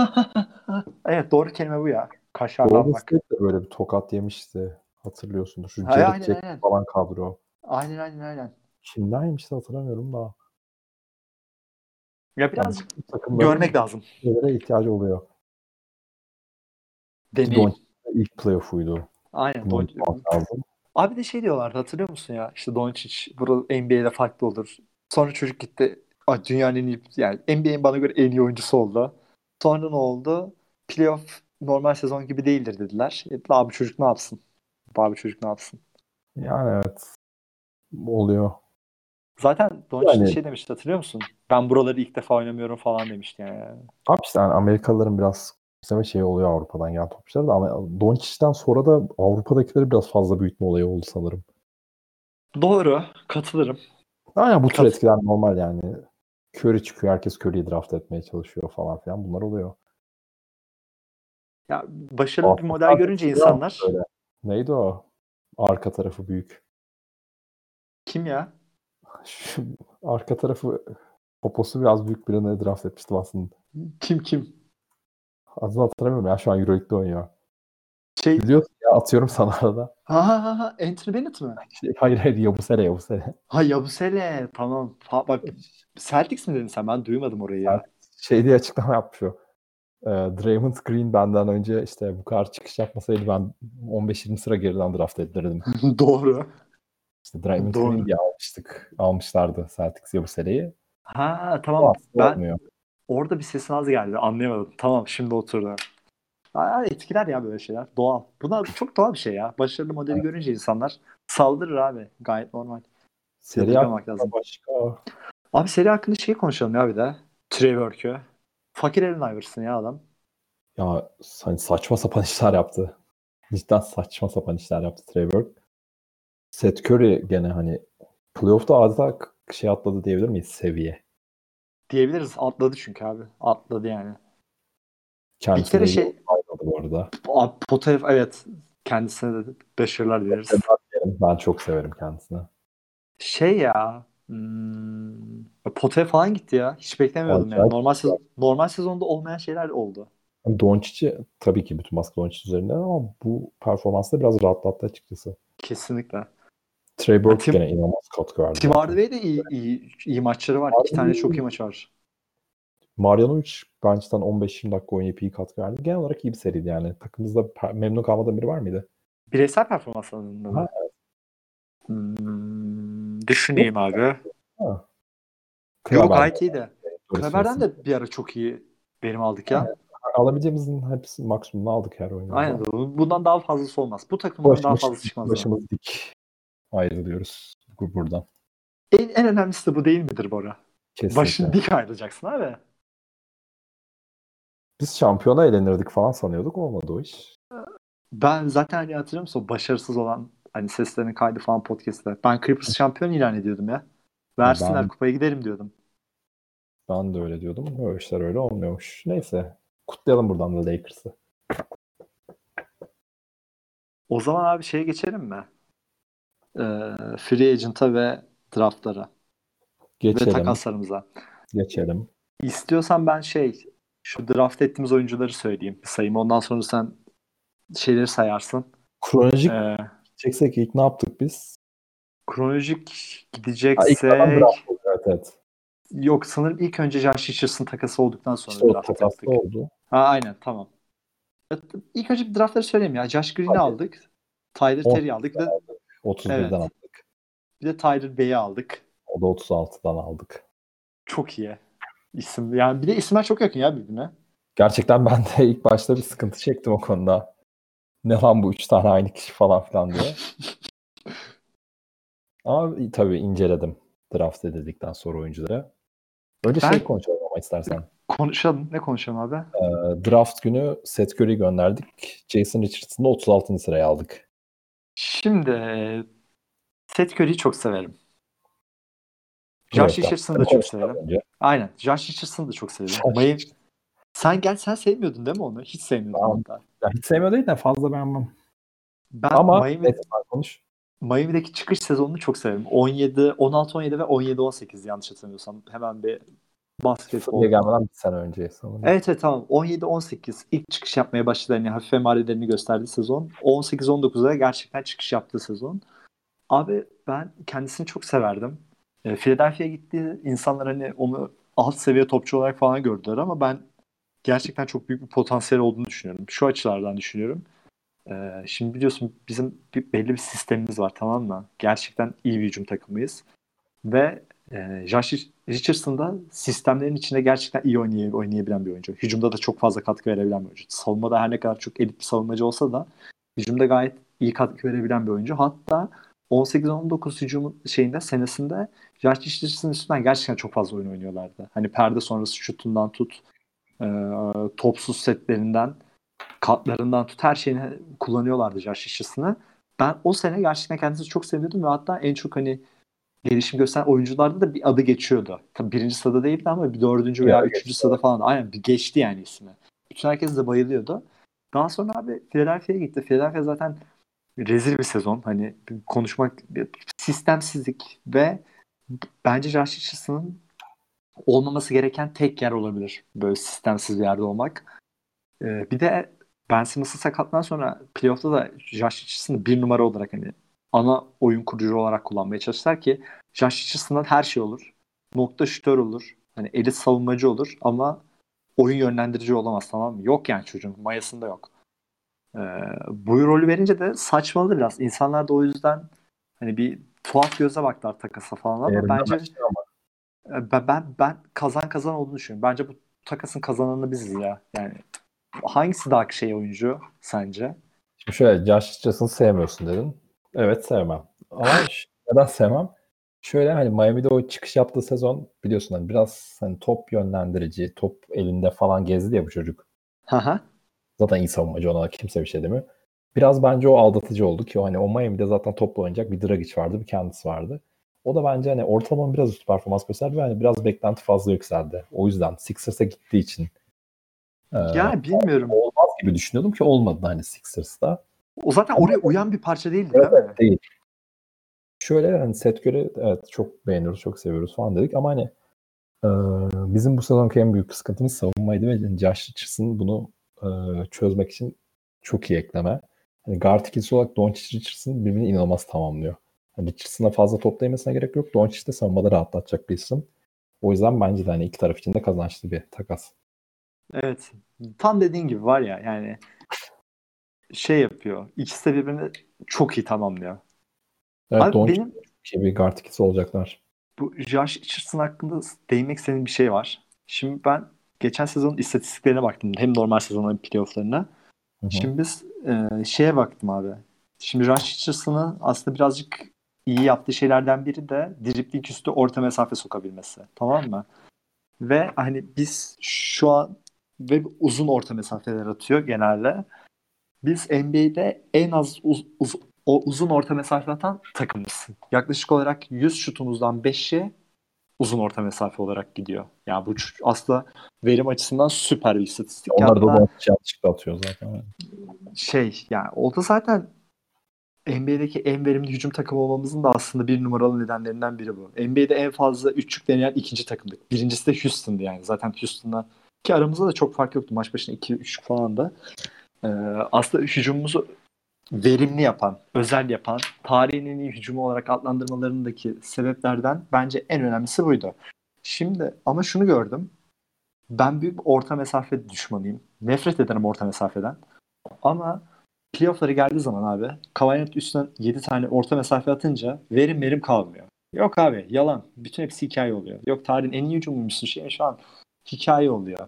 Speaker 1: evet doğru kelime bu ya.
Speaker 2: Golden
Speaker 1: Kaşarlanmak.
Speaker 2: State de böyle bir tokat yemişti. Hatırlıyorsundur. Şu Jared
Speaker 1: aynen,
Speaker 2: Jackson
Speaker 1: aynen.
Speaker 2: falan kadro.
Speaker 1: Aynen aynen aynen.
Speaker 2: Kimden yemişti hatırlamıyorum da.
Speaker 1: Ya
Speaker 2: Bu takımların
Speaker 1: görmek lazım.
Speaker 2: şeylere ihtiyacı oluyor.
Speaker 1: Deneyim.
Speaker 2: İlk playoff'uydu.
Speaker 1: Aynen.
Speaker 2: Bunu lazım.
Speaker 1: Abi de şey diyorlardı hatırlıyor musun ya? İşte Doncic burada NBA'de farklı olur. Sonra çocuk gitti. "Ay, Dünyanın en iyi yani NBA'in bana göre en iyi oyuncusu oldu. Sonra ne oldu? Playoff normal sezon gibi değildir dediler. E, abi çocuk ne yapsın? Abi çocuk ne yapsın?
Speaker 2: Yani evet. Oluyor.
Speaker 1: Zaten Doncic
Speaker 2: Yani-
Speaker 1: şey demişti hatırlıyor musun? Ben buraları ilk defa oynamıyorum falan demişti yani.
Speaker 2: Abi işte yani Amerikalıların biraz isteme şey oluyor Avrupa'dan gelen topçular da ama Doncic'ten sonra da Avrupa'dakileri biraz fazla büyütme olayı oldu sanırım.
Speaker 1: Doğru. Katılırım.
Speaker 2: Aynen bu tür
Speaker 1: Kat-
Speaker 2: etkiler normal yani. Curry çıkıyor, herkes Curry'i draft etmeye çalışıyor falan filan. Bunlar oluyor.
Speaker 1: Ya başarılı bir model görünce insanlar
Speaker 2: böyle. Neydi o? Arka tarafı büyük.
Speaker 1: kim ya?
Speaker 2: Şu arka tarafı poposu biraz büyük birine draft etmiştim aslında.
Speaker 1: Kim kim?
Speaker 2: Adını hatırlamıyorum ya şu an Euroleague'de oynuyor.
Speaker 1: Şey
Speaker 2: Biliyorsun ya atıyorum sana arada.
Speaker 1: ha ha ha ha Anthony Bennett mi?
Speaker 2: Şey, hayır hayır Yabusele Yabusele.
Speaker 1: Ha Yabusele tamam. Ha, bak Celtics mi dedin sen? Ben duymadım orayı ya.
Speaker 2: Şey diye açıklama yapmış o. Ee, Draymond Green benden önce işte bu kadar çıkış yapmasaydı ben 15-20 sıra geriden draft edilirdim.
Speaker 1: Doğru.
Speaker 2: İşte Draymond
Speaker 1: Doğru.
Speaker 2: Green diye almıştık. Almışlardı Celtics Yabusele'yi.
Speaker 1: Ha tamam.
Speaker 2: Ama
Speaker 1: Ben
Speaker 2: olmuyor.
Speaker 1: Orada bir sesin az geldi. Anlayamadım. Tamam şimdi oturdu. Aa, etkiler ya böyle şeyler. Doğal. Bunlar çok doğal bir şey ya. Başarılı modeli görünce insanlar saldırır abi. Gayet normal.
Speaker 2: Seri hakkında
Speaker 1: lazım.
Speaker 2: başka
Speaker 1: Abi seri hakkında şey konuşalım ya bir de. Trey Burke'ü. Fakir Allen Iverson ya adam.
Speaker 2: ya hani saçma sapan işler yaptı. Cidden saçma sapan işler yaptı Burke. Seth Curry gene hani playoff'ta adeta şey atladı diyebilir miyiz seviye?
Speaker 1: Diyebiliriz. Atladı çünkü abi. Atladı yani.
Speaker 2: Kendisine
Speaker 1: kere
Speaker 2: iyi
Speaker 1: şey-
Speaker 2: oynadı bu arada.
Speaker 1: Potayef evet. Kendisine de başarılar dileriz.
Speaker 2: Ben çok severim kendisini.
Speaker 1: Şey ya hmm, potaya falan gitti ya. Hiç beklemiyordum yani.
Speaker 2: Acayip
Speaker 1: Normal, sezon, normal sezonda olmayan şeyler oldu.
Speaker 2: Doncic'i tabii ki bütün baskı Doncic üzerinden ama bu performansı da biraz rahatlattı açıkçası.
Speaker 1: Kesinlikle.
Speaker 2: Trey Burke
Speaker 1: Tim-
Speaker 2: gene inanılmaz katkı verdi.
Speaker 1: Tim. Hardaway de iyi, iyi, iyi maçları var. İki tane çok iyi maç var.
Speaker 2: Marjanovic bench'ten 15-20 dakika oynayıp iyi katkı verdi. Genel olarak iyi bir seriydi yani. Takımımızda per- memnun kalmadığın biri var mıydı?
Speaker 1: Bireysel performans alanında mı? Hmm, düşüneyim abi.
Speaker 2: Ha.
Speaker 1: Yok gayet iyiydi. Kleber'den de bir ara çok iyi verim aldık ya.
Speaker 2: Alabileceğimizin hepsi maksimumunu aldık her oyunda.
Speaker 1: Aynen. Bundan daha fazlası olmaz. Bu takımdan daha fazlası çıkmaz.
Speaker 2: Başımız dik ayrılıyoruz bu- buradan.
Speaker 1: En, en önemlisi de bu değil midir Bora?
Speaker 2: Kesinlikle.
Speaker 1: Başın dik ayrılacaksın abi.
Speaker 2: Biz şampiyona eğlenirdik falan sanıyorduk. Olmadı o iş.
Speaker 1: Ben zaten hani hatırlıyor musun? Başarısız olan hani seslerin kaydı falan podcast'te. Ben Clippers şampiyon ilan ediyordum ya. Versinler
Speaker 2: Ben-
Speaker 1: kupaya giderim diyordum.
Speaker 2: Ben de öyle diyordum. O işler öyle olmuyormuş. Neyse. Kutlayalım buradan da Lakers'ı.
Speaker 1: O zaman abi şeye geçelim mi? Ee, free agent'a ve draftlara ve
Speaker 2: Geçelim.
Speaker 1: takaslarımıza.
Speaker 2: Geçelim.
Speaker 1: İstiyorsan ben şey şu draft ettiğimiz oyuncuları söyleyeyim. Bir sayayım. Ondan sonra sen şeyleri sayarsın.
Speaker 2: Kronolojik
Speaker 1: Ee,
Speaker 2: çeksek ilk ne yaptık biz?
Speaker 1: kronolojik
Speaker 2: oldu. Evet evet.
Speaker 1: yok sanırım ilk önce Josh Richardson takası olduktan sonra
Speaker 2: İşte
Speaker 1: draft yaptık.
Speaker 2: oldu.
Speaker 1: Ha aynen tamam. İlk önce draftları söyleyeyim ya. Josh Green'i aldık. Tyler Terry'i aldık. De,
Speaker 2: 31'den
Speaker 1: Evet.
Speaker 2: aldık.
Speaker 1: bir de Tyler Bey'i aldık.
Speaker 2: O da 36'dan aldık.
Speaker 1: Çok iyi. İsim yani bir de isimler çok yakın ya birbirine.
Speaker 2: Gerçekten ben de ilk başta bir sıkıntı çektim o konuda. Ne lan bu üç tane aynı kişi falan filan diye. Ama tabii inceledim draft edildikten sonra oyuncuları. Önce
Speaker 1: Ben-
Speaker 2: şey konuşalım ama istersen.
Speaker 1: Konuşalım. Ne konuşalım abi?
Speaker 2: Ee, draft günü Seth Curry'i gönderdik. Jason Richardson'ı 36. sıraya aldık.
Speaker 1: Şimdi Seth Curry'i çok severim. Josh
Speaker 2: Evet,
Speaker 1: Richardson'ı da çok severim.
Speaker 2: önce.
Speaker 1: Aynen. Josh Richardson'ı da çok severim. Miami... Sen gel sen sevmiyordun değil mi onu? Hiç sevmiyordun
Speaker 2: Tamam.
Speaker 1: hatta.
Speaker 2: Ya hiç sevmiyor değil de fazla beğenmem.
Speaker 1: Ben
Speaker 2: Ama
Speaker 1: Miami,
Speaker 2: konuş.
Speaker 1: Miami'deki çıkış sezonunu çok severim. 17, 16-17 ve 17-18 yanlış hatırlamıyorsam. Hemen bir basketbol.
Speaker 2: Gelmeden bir sene önce sanırım.
Speaker 1: Evet evet tamam. 17-18 ilk çıkış yapmaya başladı. Yani hafif emarelerini gösterdiği sezon. 18-19'da gerçekten çıkış yaptığı sezon. Abi ben kendisini çok severdim. E, Philadelphia'ya gitti. İnsanlar hani onu alt seviye topçu olarak falan gördüler ama ben gerçekten çok büyük bir potansiyel olduğunu düşünüyorum. Şu açılardan düşünüyorum. E, şimdi biliyorsun bizim bir, belli bir sistemimiz var tamam mı? Gerçekten iyi bir hücum takımıyız. Ve e, Josh Richardson da sistemlerin içinde gerçekten iyi oynay- oynayabilen bir oyuncu. Hücumda da çok fazla katkı verebilen bir oyuncu. Savunmada her ne kadar çok elit bir savunmacı olsa da hücumda gayet iyi katkı verebilen bir oyuncu. Hatta 18-19 hücum şeyinde senesinde Josh Richardson'ın üstünden gerçekten çok fazla oyun oynuyorlardı. Hani perde sonrası şutundan tut, e, topsuz setlerinden, katlarından tut her şeyini kullanıyorlardı Josh Richardson'ı. Ben o sene gerçekten kendisini çok seviyordum ve hatta en çok hani gelişim gösteren oyuncularda da bir adı geçiyordu. Tabii birinci sırada değildi ama bir dördüncü veya
Speaker 2: Ya,
Speaker 1: üçüncü sırada falan. Aynen bir geçti yani ismi. Bütün herkes de bayılıyordu. Daha sonra abi Philadelphia'ya gitti. Philadelphia zaten rezil bir sezon. Hani konuşmak bir sistemsizlik ve bence Josh Richardson'ın olmaması gereken tek yer olabilir. Böyle sistemsiz bir yerde olmak. Ee, bir de Ben Simmons'ın sakatlıktan sonra playoff'ta da Josh Richardson'ı bir numara olarak hani ana oyun kurucu olarak kullanmaya çalıştılar ki Josh Richardson'dan her şey olur. Nokta şütör olur. Hani elit savunmacı olur ama oyun yönlendirici olamaz tamam mı? Yok yani çocuğun. Mayasında yok. Ee, bu rolü verince de saçmaladı biraz. İnsanlar da o yüzden hani bir tuhaf göze baktılar takasa falan ama
Speaker 2: Değerinden
Speaker 1: bence
Speaker 2: aşağı ama.
Speaker 1: e, ben, ben ben kazan kazan olduğunu düşünüyorum. Bence bu takasın kazananı biziz ya. Yani hangisi daha şey oyuncu sence?
Speaker 2: Şimdi şöyle Josh Richardson'ı sevmiyorsun dedin. Evet sevmem. Ama neden sevmem? Şöyle hani Miami'de o çıkış yaptığı sezon biliyorsun hani biraz hani top yönlendirici, top elinde falan gezdi ya bu çocuk.
Speaker 1: Haha.
Speaker 2: Zaten iyi savunmacı ona kimse bir şey demiyor. Biraz bence o aldatıcı oldu ki o hani o Miami'de zaten topla oynayacak bir Dragic vardı, bir kendisi vardı. O da bence hani ortalamanın biraz üstü performans gösterdi ve hani biraz beklenti fazla yükseldi. O yüzden Sixers'a gittiği için e,
Speaker 1: Yani bilmiyorum.
Speaker 2: olmaz gibi düşünüyordum ki olmadı hani Sixers'ta.
Speaker 1: O zaten oraya uyan bir parça değildi değil mi?
Speaker 2: Evet, değil. Şöyle hani set göre evet çok beğeniyoruz, çok seviyoruz falan dedik ama hani e, bizim bu sezonki en büyük sıkıntımız savunmaydı ve yani Josh Richardson bunu e, çözmek için çok iyi ekleme. Hani guard ikilisi olarak Doncic Richardson birbirini inanılmaz tamamlıyor. Richardson'a fazla top değmesine gerek yok. Doncic de savunmada rahatlatacak bir isim. O yüzden bence de hani iki taraf için de kazançlı bir takas.
Speaker 1: Evet. Tam dediğin gibi var ya yani şey yapıyor. İkisi de birbirini çok iyi tamamlıyor.
Speaker 2: Evet,
Speaker 1: Abi benim
Speaker 2: şey bir guard ikisi olacaklar.
Speaker 1: bu Josh Richardson hakkında değinmek istediğim bir şey var. Şimdi ben geçen sezonun istatistiklerine baktım. Hem normal sezonun hem playofflarına.
Speaker 2: Hı hı.
Speaker 1: Şimdi biz e, şeye baktım abi. Şimdi Josh Richardson'ın aslında birazcık iyi yaptığı şeylerden biri de dribling üstü orta mesafe sokabilmesi. Tamam mı? Ve hani biz şu an ve uzun orta mesafeler atıyor genelde. Biz NBA'de en az uz- uz- o uzun orta mesafe atan takımız. Yaklaşık olarak 100 şutumuzdan 5'i uzun orta mesafe olarak gidiyor. Yani bu aslında verim açısından süper bir istatistik.
Speaker 2: Onlar da
Speaker 1: Hatta
Speaker 2: Doncic yanlışlıkla atıyor zaten.
Speaker 1: şey yani o da zaten NBA'deki en verimli hücum takımı olmamızın da aslında bir numaralı nedenlerinden biri bu. NBA'de en fazla üçlük deneyen ikinci takımdık. Birincisi de Houston'dı yani. Zaten Houston'la ki aramızda da çok fark yoktu. Maç başına 2 3 falan da. Ee, aslında hücumumuzu verimli yapan, özel yapan, tarihin en iyi hücumu olarak adlandırmalarındaki sebeplerden bence en önemlisi buydu. Şimdi ama şunu gördüm. Ben büyük bir orta mesafe düşmanıyım. Nefret ederim orta mesafeden. Ama playoff'ları geldiği zaman abi Kawhi üstünden 7 tane orta mesafe atınca verim verim kalmıyor. Yok abi yalan. Bütün hepsi hikaye oluyor. Yok tarihin en iyi hücumuymuşsun şey şu an hikaye oluyor.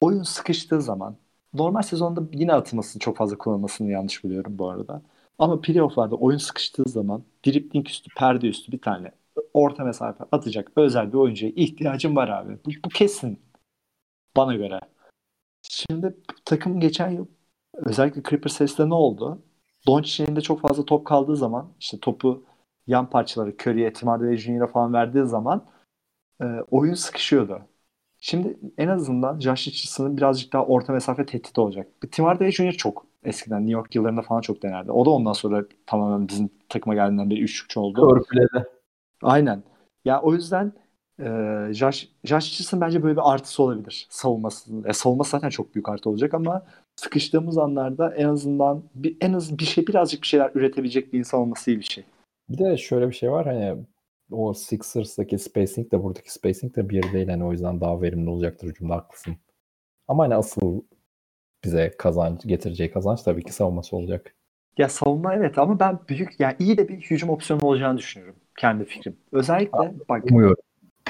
Speaker 1: Oyun sıkıştığı zaman normal sezonda yine atılmasını çok fazla kullanılmasını yanlış buluyorum bu arada. Ama playoff'larda oyun sıkıştığı zaman dribbling üstü, perde üstü bir tane orta mesafe atacak özel bir oyuncuya ihtiyacım var abi. Bu, bu kesin bana göre. Şimdi takım geçen yıl özellikle Clippers serisinde ne oldu? Doncic'in elinde çok fazla top kaldığı zaman işte topu yan parçaları Curry'e, Tim Hardaway Jr.'a falan verdiği zaman e, oyun sıkışıyordu. Şimdi en azından Josh Richardson'ın birazcık daha orta mesafe tehdit olacak. Tim Hardaway Jr. çok eskiden New York yıllarında falan çok denerdi. O da ondan sonra tamamen bizim takıma geldiğinden beri üçlükçü oldu.
Speaker 2: Törpüledi.
Speaker 1: Aynen. Ya o yüzden e, Josh, Josh Richardson bence böyle bir artısı olabilir savunması. E, savunması zaten çok büyük artı olacak ama sıkıştığımız anlarda en azından bir, en az bir şey birazcık bir şeyler üretebilecek bir insan olması iyi bir şey.
Speaker 2: Bir de şöyle bir şey var hani o Sixers'daki spacing de buradaki spacing de bir değil. Yani o yüzden daha verimli olacaktır hücumda haklısın. Ama hani asıl bize kazanç getireceği kazanç tabii ki savunması olacak.
Speaker 1: Ya savunma evet ama ben büyük yani iyi de bir hücum opsiyonu olacağını düşünüyorum. Kendi fikrim. Özellikle bak
Speaker 2: Umuyorum.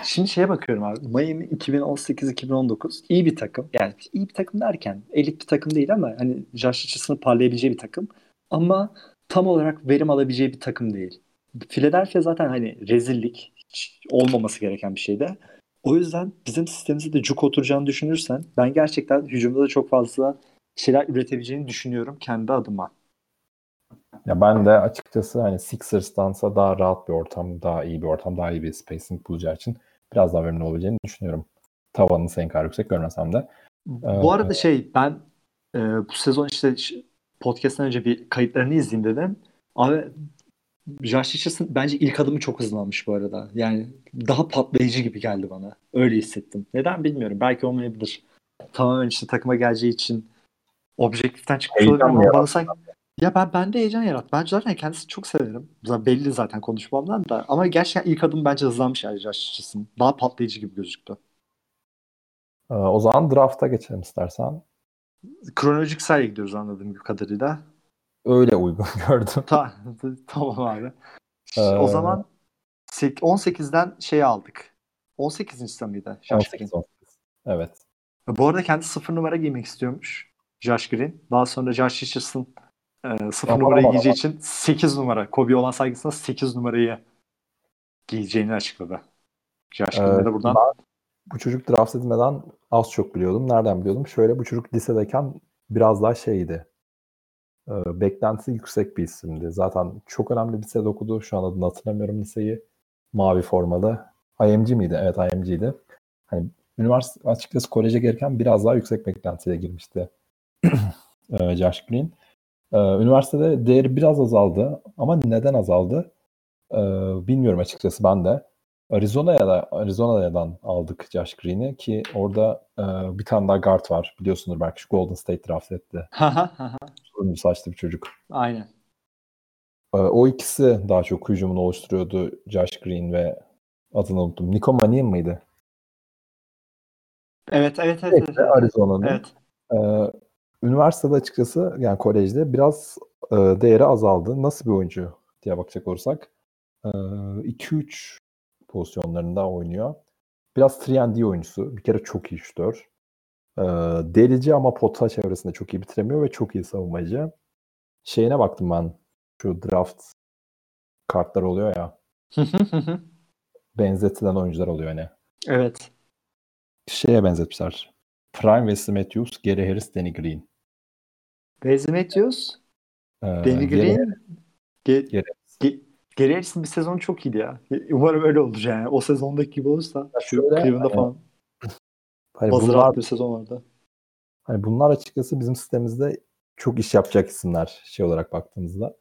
Speaker 1: şimdi şeye bakıyorum abi. Miami 2018-2019 iyi bir takım. Yani iyi bir takım derken elit bir takım değil ama hani Josh Richardson'ı parlayabileceği bir takım. Ama tam olarak verim alabileceği bir takım değil. Philadelphia zaten hani rezillik hiç olmaması gereken bir şeydi. O yüzden bizim sistemimize de cuk oturacağını düşünürsen ben gerçekten hücumda da çok fazla şeyler üretebileceğini düşünüyorum kendi adıma.
Speaker 2: Ya ben de açıkçası hani Sixers'tansa daha rahat bir ortam, daha iyi bir ortam, daha iyi bir spacing bulacağı için biraz daha verimli olabileceğini düşünüyorum. Tavanını senin kadar yüksek görmesem de.
Speaker 1: Bu arada şey ben e, bu sezon işte podcast'tan önce bir kayıtlarını izleyeyim dedim. Abi Josh Richardson bence ilk adımı çok hızlanmış bu arada. Yani daha patlayıcı gibi geldi bana. Öyle hissettim. Neden bilmiyorum. Belki olmayabilir. Tamamen işte takıma geleceği için objektiften çıkmış olabilir ama bana sanki ya ben bende heyecan yarattı. Ben zaten kendisini çok severim. Zaten belli zaten konuşmamdan da. Ama gerçekten ilk adım bence hızlanmış yani Josh Richardson. Daha patlayıcı gibi gözüktü.
Speaker 2: Ee, o zaman draft'a geçelim istersen.
Speaker 1: Kronolojik sayı gidiyoruz anladığım kadarıyla.
Speaker 2: Öyle uygun gördüm.
Speaker 1: Ta tamam abi.
Speaker 2: Ee,
Speaker 1: o zaman sek- 18'den şey aldık. 18. sıra mıydı? Josh
Speaker 2: 18,
Speaker 1: Green.
Speaker 2: 18. Evet.
Speaker 1: Bu arada kendi sıfır numara giymek istiyormuş. Josh Green. Daha sonra Josh Richardson e, sıfır
Speaker 2: Aman
Speaker 1: numarayı
Speaker 2: aman
Speaker 1: giyeceği için 8 numara. Kobe olan saygısına 8 numarayı giyeceğini açıkladı. Josh Green'e
Speaker 2: Ee,
Speaker 1: de buradan
Speaker 2: ben bu çocuk draft edilmeden az çok biliyordum. Nereden biliyordum? Şöyle bu çocuk lisedeyken biraz daha şeydi. Ee, beklentisi yüksek bir isimdi. Zaten çok önemli bir lisede okudu. Şu an adını hatırlamıyorum liseyi. Mavi formalı. IMG miydi? Evet IMG'ydi. Hani üniversite açıkçası koleje gelirken biraz daha yüksek beklentiyle girmişti. ee, Josh Green. Ee, üniversitede değeri biraz azaldı. Ama neden azaldı? Ee, bilmiyorum açıkçası ben de. Arizona'ya da Arizona'dan aldık Josh Green'i ki orada e, bir tane daha guard var. Biliyorsundur belki şu Golden State draft etti. Turuncu saçlı bir çocuk.
Speaker 1: Aynen.
Speaker 2: Ee, o ikisi daha çok hücumunu oluşturuyordu. Josh Green ve adını unuttum. Nico Mannion mıydı?
Speaker 1: Evet, evet, evet.
Speaker 2: Evet,
Speaker 1: evet.
Speaker 2: Arizona'nın.
Speaker 1: Evet.
Speaker 2: Ee, üniversitede açıkçası yani kolejde biraz e, değeri azaldı. Nasıl bir oyuncu diye bakacak olursak. E, 2-3 pozisyonlarında oynuyor. Biraz 3 oyuncusu. Bir kere çok iyi şutör. E, delici ama pota çevresinde çok iyi bitiremiyor ve çok iyi savunmacı. Şeyine baktım ben. Şu draft kartlar oluyor ya. benzetilen oyuncular oluyor hani.
Speaker 1: evet.
Speaker 2: Şeye benzetmişler. Prime Wesley Matthews, Gary Harris, Danny Green.
Speaker 1: Wesley Matthews,
Speaker 2: Ee,
Speaker 1: Danny
Speaker 2: Gary-
Speaker 1: Green, Ge-
Speaker 2: Gary
Speaker 1: Ge- Gary Harris'in bir sezonu çok iyiydi ya. Umarım öyle olur yani. O sezondaki gibi olursa şu
Speaker 2: şöyle,
Speaker 1: Cleveland'da
Speaker 2: hani
Speaker 1: falan
Speaker 2: Hani
Speaker 1: buzzer
Speaker 2: bunlar,
Speaker 1: attığı sezon vardı.
Speaker 2: hani bunlar açıkçası bizim sistemimizde çok iş yapacak isimler şey olarak baktığımızda.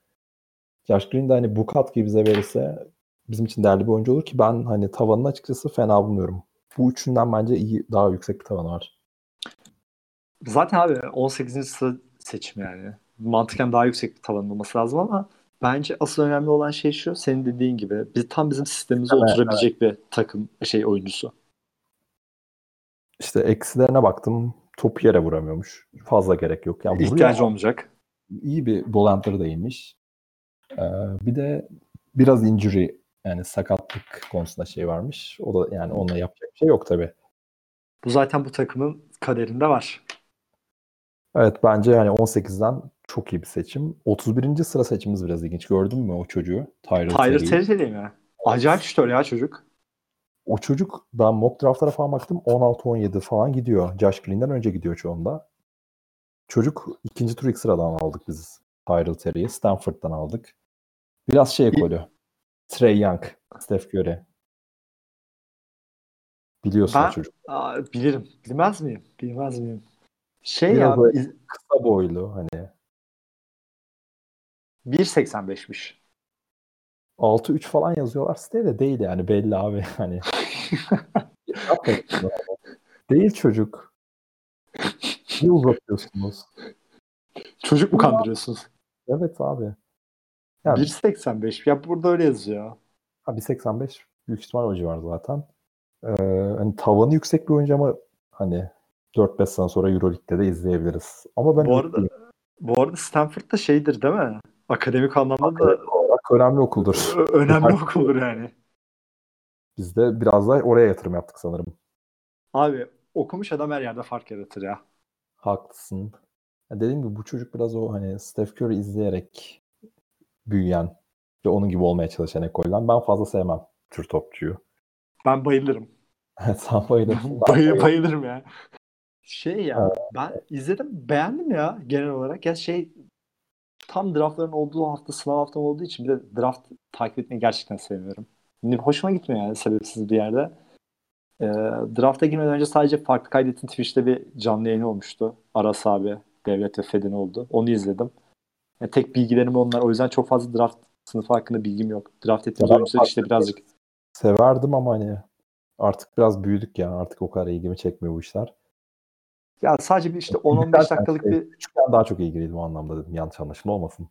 Speaker 2: Josh Green de hani bu katkıyı bize verirse bizim için değerli bir oyuncu olur ki ben hani tavanını açıkçası fena bulmuyorum. Bu üçünden bence iyi daha yüksek bir tavanı var.
Speaker 1: Zaten abi 18. sıra seçim yani. Mantıken daha yüksek bir tavanın olması lazım ama bence asıl önemli olan şey şu senin dediğin gibi biz tam bizim sistemimize
Speaker 2: Evet,
Speaker 1: oturabilecek bir takım şey oyuncusu.
Speaker 2: İşte eksilerine baktım. Topu yere vuramıyormuş. Fazla gerek yok. Yani
Speaker 1: İhtiyacı olmayacak.
Speaker 2: iyi bir bolantları da iyiymiş. Ee, bir de biraz injury yani sakatlık konusunda şey varmış. O da yani onunla yapacak bir şey yok tabii.
Speaker 1: Bu zaten bu takımın kaderinde var.
Speaker 2: Evet bence yani 18'den çok iyi bir seçim. 31. sıra seçimimiz biraz ilginç. Gördün mü o çocuğu? Tyler,
Speaker 1: Tyler. Terry mi? Acayip şutör ya çocuk.
Speaker 2: O çocuk ben mock draftlara falan baktım 16-17 falan gidiyor. Josh Green'den önce gidiyor çoğunda. Çocuk ikinci tur ilk sıradan aldık biz. Tyrell Terry'i. Stanford'dan aldık. Biraz şey ekolü. Trey Young, Steph Curry. Biliyorsun
Speaker 1: Ben-
Speaker 2: çocuk.
Speaker 1: Aa, bilirim. Bilmez miyim? Bilmez miyim? Şey
Speaker 2: Biraz
Speaker 1: ya iz-
Speaker 2: Kısa boylu hani.
Speaker 1: 1.85'miş.
Speaker 2: 6-3 falan yazıyorlar. Site de değil yani belli abi. Hani değil çocuk. Niye uzatıyorsunuz?
Speaker 1: Çocuk mu kandırıyorsunuz?
Speaker 2: Evet abi. Yani
Speaker 1: 1.85. Ya burada öyle yazıyor.
Speaker 2: Ha, 1.85 büyük ihtimal o civar zaten. Ee, hani tavanı yüksek bir oyuncu ama hani 4-5 sene sonra Euroleague'de de izleyebiliriz. Ama ben
Speaker 1: Bu arada bu arada Stanford'da şeydir değil mi? Akademik anlamda da
Speaker 2: önemli okuldur.
Speaker 1: önemli okuldur yani.
Speaker 2: Biz de biraz da oraya yatırım yaptık sanırım.
Speaker 1: Abi okumuş adam her yerde fark yaratır ya.
Speaker 2: Haklısın. Ya dediğim gibi bu çocuk biraz o hani Steph Curry izleyerek büyüyen ve onun gibi olmaya çalışan ekolden. Ben fazla sevmem tür topçuyu.
Speaker 1: Ben bayılırım.
Speaker 2: Sen bayılırsın.
Speaker 1: Bayı,
Speaker 2: bayılırım.
Speaker 1: bayılırım ya. Şey ya ben izledim beğendim ya genel olarak. Ya şey tam draftların olduğu hafta sınav haftam olduğu için bir de draft takip etmeyi gerçekten sevmiyorum. Hoşuma gitmiyor yani sebepsiz bir yerde. Ee, drafta girmeden önce sadece farklı kaydetin Twitch'te bir canlı yayını olmuştu. Aras abi, Devlet ve Fedin oldu. Onu izledim. Yani tek bilgilerim onlar. O yüzden çok fazla draft sınıfı hakkında bilgim yok. Draft ettiğimiz
Speaker 2: ben
Speaker 1: oyuncular işte birazcık
Speaker 2: Severdim ama hani artık biraz büyüdük ya. Artık o kadar ilgimi çekmiyor bu işler.
Speaker 1: Ya sadece bir işte 10-15 dakikalık bir
Speaker 2: Küçükken daha çok ilgiliydim o anlamda dedim. Yanlış anlaşılma olmasın.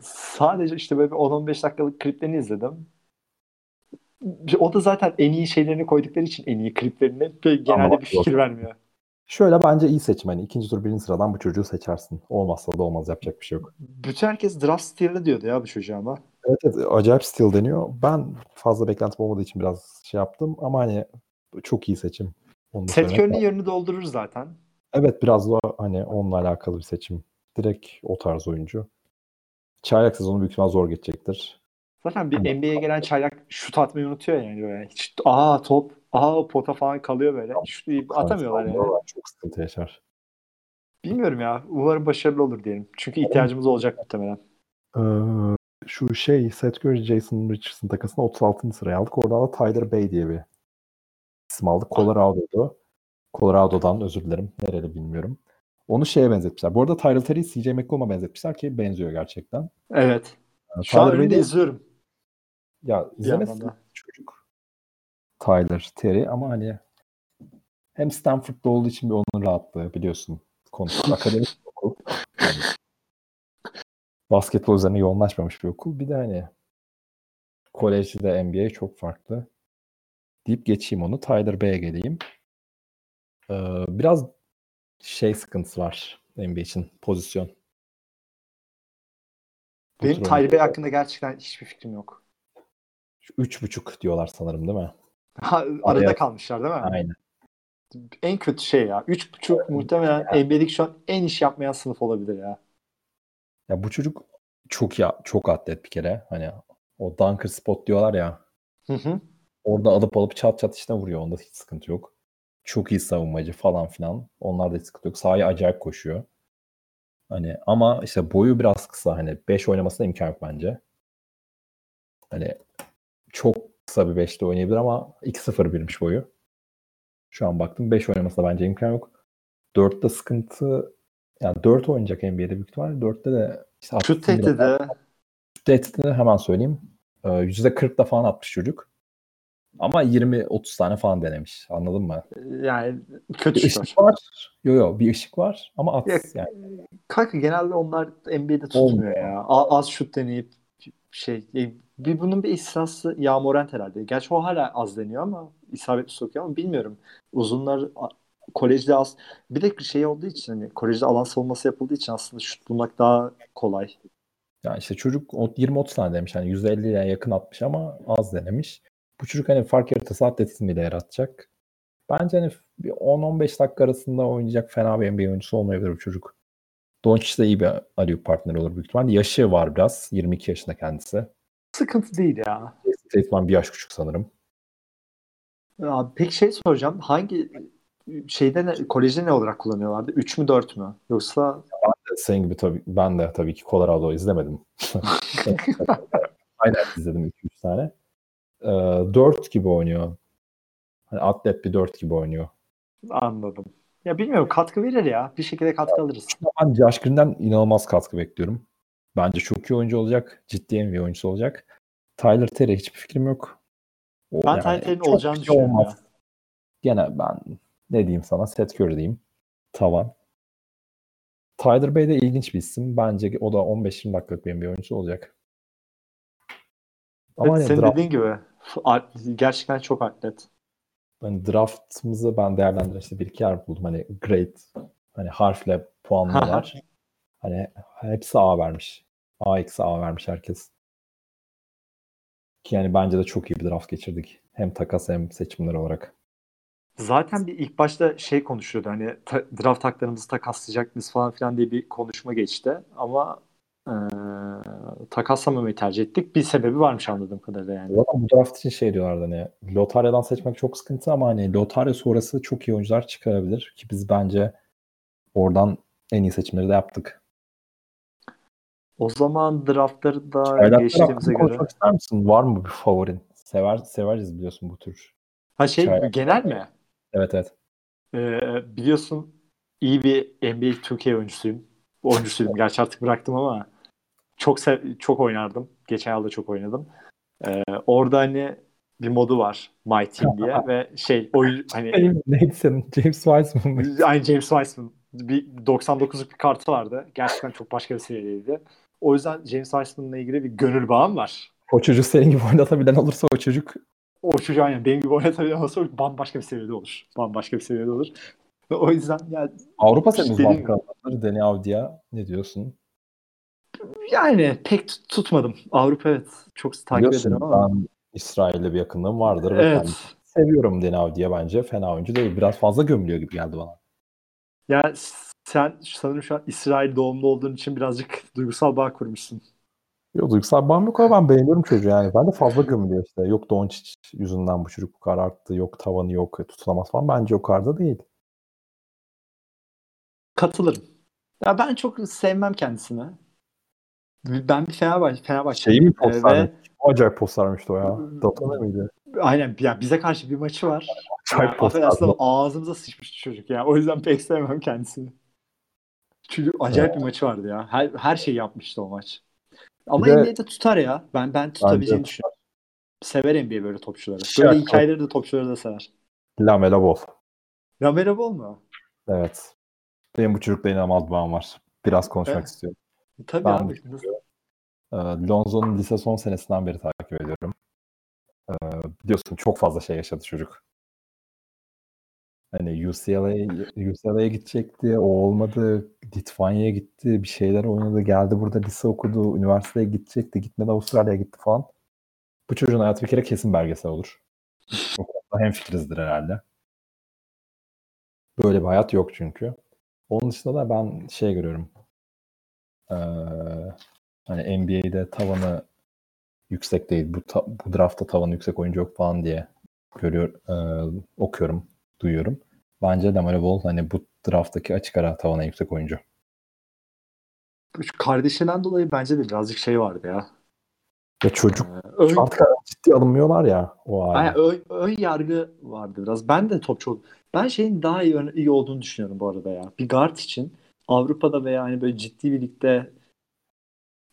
Speaker 1: Sadece işte böyle bir 10-15 dakikalık kliplerini izledim. O da zaten en iyi şeylerini koydukları için en iyi kliplerini genelde
Speaker 2: Ama
Speaker 1: bir fikir
Speaker 2: yok.
Speaker 1: vermiyor.
Speaker 2: Şöyle bence iyi seçim. Hani ikinci tur birinci sıradan bu çocuğu seçersin. Olmazsa da olmaz. Yapacak bir şey yok.
Speaker 1: Bütün herkes draft steal'ı diyordu ya bu çocuğa ama.
Speaker 2: Evet, evet acayip stil deniyor. Ben fazla beklentim olmadığı için biraz şey yaptım ama hani çok iyi seçim. Onu
Speaker 1: Seth Curry'nin yerini doldurur zaten.
Speaker 2: Evet biraz da hani onunla alakalı bir seçim. Direkt o tarz oyuncu. Çaylak sezonu büyük ihtimal zor geçecektir.
Speaker 1: Zaten bir
Speaker 2: Aynen.
Speaker 1: NBA'ye gelen çaylak şut atmayı unutuyor yani böyle. Hiç, aa top, aa pota falan kalıyor böyle. Şut atamıyorlar yani.
Speaker 2: Çok sıkıntı yaşar.
Speaker 1: Bilmiyorum ya. Umarım başarılı olur diyelim. Çünkü ihtiyacımız olacak muhtemelen.
Speaker 2: Ee, şu şey Seth Curry, Jason Richardson takasını 36. sıraya aldık. Oradan da Tyler Bay diye bir isim aldık. Colorado'du. Colorado'dan özür dilerim. Nereli bilmiyorum. Onu şeye benzetmişler. Bu arada Tyler Terry'i CJ McCollum'a benzetmişler ki benziyor gerçekten.
Speaker 1: Evet.
Speaker 2: Ee,
Speaker 1: Şu an önünde
Speaker 2: de-
Speaker 1: izliyorum.
Speaker 2: Ya izlemesin çocuk. Tyler Terry ama hani hem Stanford'da olduğu için bir onun rahatlığı biliyorsun. Konusu akademik bir okul. Yani basketbol üzerine yoğunlaşmamış bir okul. Bir de hani kolejde NBA çok farklı. Deyip geçeyim onu. Tyler Bey'e geleyim. Ee, biraz şey sıkıntısı var NBA için pozisyon. Bu
Speaker 1: Benim Tyler Bey hakkında gerçekten hiçbir fikrim yok.
Speaker 2: Üç buçuk diyorlar sanırım değil mi?
Speaker 1: Ha, arada
Speaker 2: Araya-
Speaker 1: kalmışlar değil mi?
Speaker 2: Aynen.
Speaker 1: En kötü şey ya. 3.5 muhtemelen NBA'deki şu an en iş yapmayan sınıf olabilir ya.
Speaker 2: Ya bu çocuk çok ya çok atlet bir kere. Hani o dunker spot diyorlar ya.
Speaker 1: Hı hı.
Speaker 2: Orada alıp alıp çat çat işte vuruyor. Onda hiç sıkıntı yok. Çok iyi savunmacı falan filan. Onlarda hiç sıkıntı yok. Sahaya acayip koşuyor. Hani ama işte boyu biraz kısa. Hani 5 oynamasına imkan yok bence. Hani çok kısa bir 5'te oynayabilir ama 2-0 birmiş boyu. Şu an baktım 5 oynamasına bence imkan yok. 4'te sıkıntı yani 4 oynayacak NBA'de büyük ihtimalle. 4'te de işte
Speaker 1: Şut tehdidi.
Speaker 2: Şut tehdidini hemen söyleyeyim. Ee, %40'da falan atmış çocuk. Ama 20-30 tane falan denemiş. Anladın mı?
Speaker 1: Yani kötü
Speaker 2: Bir ışık var. Yo yo bir ışık var ama at
Speaker 1: Ya,
Speaker 2: yani.
Speaker 1: Kanka genelde onlar NBA'de tutmuyor
Speaker 2: Olmuyor.
Speaker 1: ya. A- az şut deneyip şey e, bir bunun bir istisnası Yağmurent herhalde. Gerçi o hala az deniyor ama isabetli sokuyor ama bilmiyorum. Uzunlar kolejde az. Bir de şey olduğu için hani kolejde alan savunması yapıldığı için aslında şut bulmak daha kolay.
Speaker 2: Yani işte çocuk o 20-30 tane demiş. Yani %50'ye yakın atmış ama az denemiş. Bu çocuk hani fark yaratırsa atletizmiyle yaratacak. Bence hani bir 10-15 dakika arasında oynayacak fena bir NBA oyuncusu olmayabilir bu çocuk. Doncic de iyi bir Aliyup partneri olur büyük ihtimalle. Yaşı var biraz. 22 yaşında kendisi.
Speaker 1: Sıkıntı değil ya.
Speaker 2: Stateman bir yaş küçük sanırım.
Speaker 1: Abi, peki şey soracağım. Hangi şeyde ne, kolejde ne olarak kullanıyorlardı? 3 mü 4 mü? Yoksa
Speaker 2: Senin gibi tabii ben de tabii ki Colorado izlemedim. Aynen izledim 2-3 tane. Ee, 4 gibi oynuyor. Hani atlet bir 4 gibi oynuyor.
Speaker 1: anladım. Ya bilmiyorum katkı verir ya. Bir şekilde katkı alırız.
Speaker 2: Ben Josh Green'den inanılmaz katkı bekliyorum. Bence çok iyi oyuncu olacak. Ciddi NBA oyuncusu olacak. Tyler Terry hiçbir fikrim yok. O
Speaker 1: Ben Tyler Terry'nin olacağını
Speaker 2: bir şey
Speaker 1: düşünüyorum
Speaker 2: olmaz. Gene ben ne diyeyim sana Seth Curry diyeyim. Tavan. Tyler Bey de ilginç bir isim. Bence o da 15-20 dakikalık bir oyuncusu olacak. Ama
Speaker 1: Evet,
Speaker 2: hani
Speaker 1: senin
Speaker 2: draft-
Speaker 1: dediğin gibi gerçekten çok atlet.
Speaker 2: hani draftımızı ben değerlendiren işte bir iki yer buldum. Hani grade hani harfle puanlıyorlar. hani hepsi A vermiş. A eksi A vermiş herkes. Ki yani bence de çok iyi bir draft geçirdik. Hem takas hem seçimler olarak.
Speaker 1: Zaten bir ilk başta şey konuşuyordu hani ta- draft haklarımızı takaslayacak mıyız falan filan diye bir konuşma geçti. Ama eee takaslamamayı tercih ettik. Bir sebebi varmış anladığım kadarıyla yani.
Speaker 2: Zaten bu draft için şey diyorlardı hani lotaryadan seçmek çok sıkıntı ama hani lotarya sonrası çok iyi oyuncular çıkarabilir. Ki biz bence oradan en iyi seçimleri de yaptık.
Speaker 1: O zaman draftları da
Speaker 2: Çaylaklar
Speaker 1: geçtiğimize göre.
Speaker 2: ister misin? Var mı bir favorin? Sever, severiz biliyorsun bu tür.
Speaker 1: Ha şey
Speaker 2: Çaylak.
Speaker 1: genel mi?
Speaker 2: Evet evet.
Speaker 1: Ee, biliyorsun iyi bir NBA Türkiye oyuncusuyum. Oyuncusuydum. Gerçi artık bıraktım ama çok çok oynardım. Geçen yılda çok oynadım. Ee, orada hani bir modu var My Team diye ve şey oyun hani
Speaker 2: senin? James Wiseman
Speaker 1: aynı James Wiseman bir 99'luk bir kartı vardı. Gerçekten çok başka bir seviyedeydi. O yüzden James Wiseman'la ilgili bir gönül bağım var.
Speaker 2: O çocuk senin gibi oynatabilen olursa o çocuk
Speaker 1: O çocuğu aynen benim gibi oynatabilir ama sonra bambaşka bir seviyede olur. Bambaşka bir seviyede olur. O yüzden yani
Speaker 2: Avrupa
Speaker 1: gibi.
Speaker 2: kanatları Deni Avdia ne diyorsun?
Speaker 1: Yani pek tut- tutmadım. Avrupa evet. Çok takip
Speaker 2: Biliyorsun
Speaker 1: ederim ama.
Speaker 2: ben İsrail'le bir yakınlığım vardır. ve
Speaker 1: Evet.
Speaker 2: ben seviyorum Deni Avdia bence. Fena oyuncu değil. Biraz fazla gömülüyor gibi geldi bana.
Speaker 1: Yani sen sanırım şu an İsrail doğumlu olduğun için birazcık duygusal bağ kurmuşsun.
Speaker 2: Yok duygusal bağım yok ama ben beğeniyorum çocuğu yani. Ben de fazla gömülüyor işte. Yok Doncic yüzünden bu çocuk bu kadar arttı. Yok tavanı yok. Tutulamaz falan. Bence o kadar da değil.
Speaker 1: Katılırım. Ya ben çok sevmem kendisini. Ben bir Fenerbahçe, Fenerbahçe.
Speaker 2: Şeyi mi postlarmış?
Speaker 1: ve
Speaker 2: acayip postlarmıştı o ya. Datana mıydı?
Speaker 1: aynen ya bize karşı bir maçı var.
Speaker 2: Acayip
Speaker 1: Ya, affedersin
Speaker 2: postlardı.
Speaker 1: ama ağzımıza sıçmış çocuk ya. O yüzden pek sevmem kendisini. Çünkü acayip bir maçı vardı ya. Her, her şeyi yapmıştı o maç. Ama
Speaker 2: Bir de-
Speaker 1: NBA'de tutar ya. Ben ben tutabileceğini düşünüyorum. Sever NBA böyle topçuları.
Speaker 2: Şey
Speaker 1: Böyle hikayeleri de topçuları da sever.
Speaker 2: Lamela Ball.
Speaker 1: Ramiro Ball mu?
Speaker 2: Evet. Benim bu çocukla inanılmaz bağım var. Biraz konuşmak
Speaker 1: Evet.
Speaker 2: istiyorum.
Speaker 1: Tabii
Speaker 2: Ben
Speaker 1: abi.
Speaker 2: Ee, Lonzo'nun lise son senesinden beri takip ediyorum. Ee, biliyorsun çok fazla şey yaşadı çocuk. Hani UCLA, UCLA'ya gidecekti, o olmadı. Litvanya'ya gitti, bir şeyler oynadı, geldi burada lise okudu, üniversiteye gidecekti, gitmedi Avustralya'ya gitti falan. Bu çocuğun hayatı bir kere kesin belgesel olur. O konuda hemfikirizdir herhalde. Böyle bir hayat yok çünkü. Onun dışında da ben şey görüyorum. Ee, hani NBA'de tavanı yüksek değil. Bu, ta, bu draftta tavanı yüksek oyuncu yok falan diye görüyor, e, okuyorum, duyuyorum. Bence Lamelo Ball hani bu drafttaki açık ara tavana yüksek oyuncu.
Speaker 1: Kardeşinden dolayı bence de birazcık şey vardı ya.
Speaker 2: Ya çocuk ee, ön, artık ciddi alınmıyorlar ya o
Speaker 1: hali. Yani ön, ön yargı vardı biraz. Ben de top çok ben şeyin daha iyi, iyi olduğunu düşünüyorum bu arada ya. Bir guard için Avrupa'da veya hani böyle ciddi bir ligde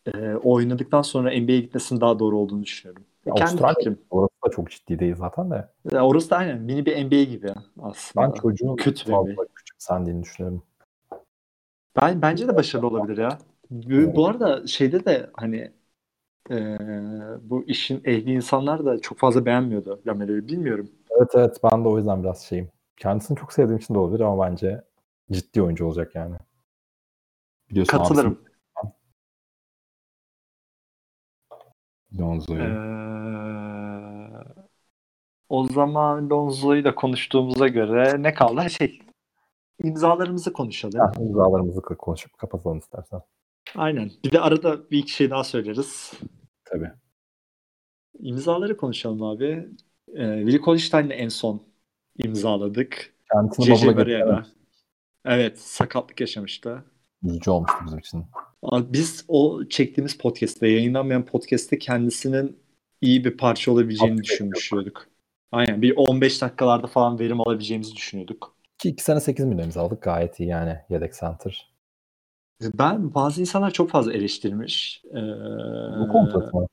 Speaker 1: e, oynadıktan sonra NBA'ye gitmesinin daha doğru olduğunu düşünüyorum.
Speaker 2: Ya Kendi Avustralya fikrim. orası da çok ciddi değil zaten de.
Speaker 1: Ya orası da aynen mini bir NBA gibi aslında.
Speaker 2: Ben çocuğun kötü fazla küçük sandiğini düşünüyorum.
Speaker 1: Ben bence de başarılı olabilir ya. Bu, bu arada şeyde de hani e, bu işin ehli insanlar da çok fazla beğenmiyordu Lamelo'yu bilmiyorum.
Speaker 2: Evet evet ben de o yüzden biraz şeyim. Kendisini çok sevdiğim için de olabilir ama bence ciddi oyuncu olacak yani.
Speaker 1: Biliyorsun Katılırım. Abisi,
Speaker 2: Lonzo'yu. Ee,
Speaker 1: o zaman Lonzo'yu da konuştuğumuza göre ne kaldı? Şey, imzalarımızı konuşalım.
Speaker 2: Ha, imzalarımızı konuşup kapatalım istersen.
Speaker 1: Aynen. Bir de arada bir iki şey daha söyleriz.
Speaker 2: Tabii.
Speaker 1: İmzaları konuşalım abi. Ee, Willi Kolstein'le en son imzaladık.
Speaker 2: Kendisini babula
Speaker 1: Evet, sakatlık yaşamıştı.
Speaker 2: Üzücü olmuştu bizim için.
Speaker 1: Biz o çektiğimiz podcast'te, yayınlanmayan podcast'te kendisinin iyi bir parça olabileceğini Tabii düşünmüştük. Aynen bir 15 dakikalarda falan verim alabileceğimizi düşünüyorduk.
Speaker 2: Ki 2 sene 8 milyon aldık gayet iyi yani yedek center.
Speaker 1: Ben bazı insanlar çok fazla eleştirmiş. Ee,
Speaker 2: Bu kontrat mı?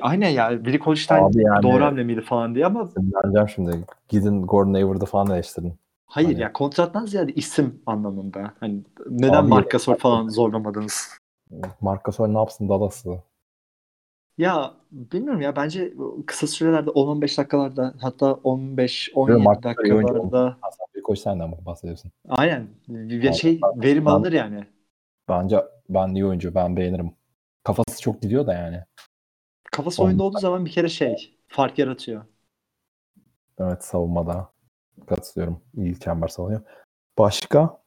Speaker 1: Aynen ya. Billy Holstein yani, doğru hamle miydi falan diye ama.
Speaker 2: Sinirleneceğim şimdi. Gidin Gordon Hayward'ı falan eleştirin.
Speaker 1: Hayır hani... ya kontrattan ziyade isim anlamında. Hani neden Abi, Marcasol falan zorlamadınız?
Speaker 2: Marcasol ne yapsın Dallas'ı?
Speaker 1: Ya bilmiyorum ya bence kısa sürelerde 10-15 dakikalarda hatta 15-17 dakikalarda
Speaker 2: bir koş senden bahsediyorsun.
Speaker 1: Aynen. Bir şey ben, verim ben, alınır yani.
Speaker 2: Bence ben iyi oyuncu. Ben beğenirim. Kafası çok gidiyor da yani.
Speaker 1: Kafası oyunda olduğu zaman bir kere şey fark yaratıyor.
Speaker 2: Evet savunmada katılıyorum. İyi çember savunuyor. Başka?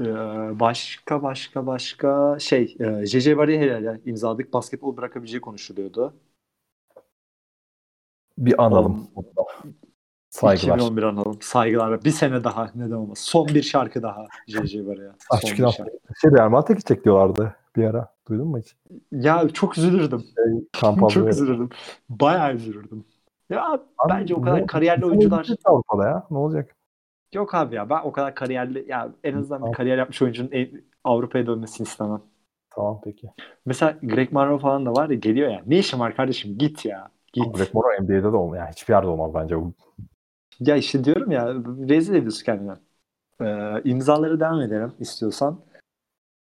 Speaker 1: Ee, başka başka başka şey e, JJ Barry'e imzaladık. Basketbol bırakabileceği konuşuluyordu.
Speaker 2: Bir analım. Um,
Speaker 1: Saygılar. 2011 analım. Saygılar. Bir sene daha. Neden olmaz. Son bir şarkı daha JJ.
Speaker 2: Açık bir şarkı. Şey Real Madrid'e gidecek diyorlardı bir ara. Duydun mu hiç?
Speaker 1: Ya çok üzülürdüm. Şey, çok üzülürdüm. Bayağı üzülürdüm. Ya abi, bence o kadar ne, kariyerli oyuncular
Speaker 2: Avrupa'da ya. Ne olacak?
Speaker 1: Yok abi ya ben o kadar kariyerli ya en azından tamam. bir kariyer yapmış oyuncunun Avrupa'ya dönmesini istemem.
Speaker 2: Tamam peki.
Speaker 1: Mesela Greg Monroe falan da var ya geliyor ya. Ne işin var kardeşim? Git ya. Git.
Speaker 2: Greg Monroe NBA'de de olmaz. Yani hiçbir yerde olmaz bence.
Speaker 1: Ya işte diyorum ya rezil ediyorsun kendine. Ee, imzaları devam edelim istiyorsan.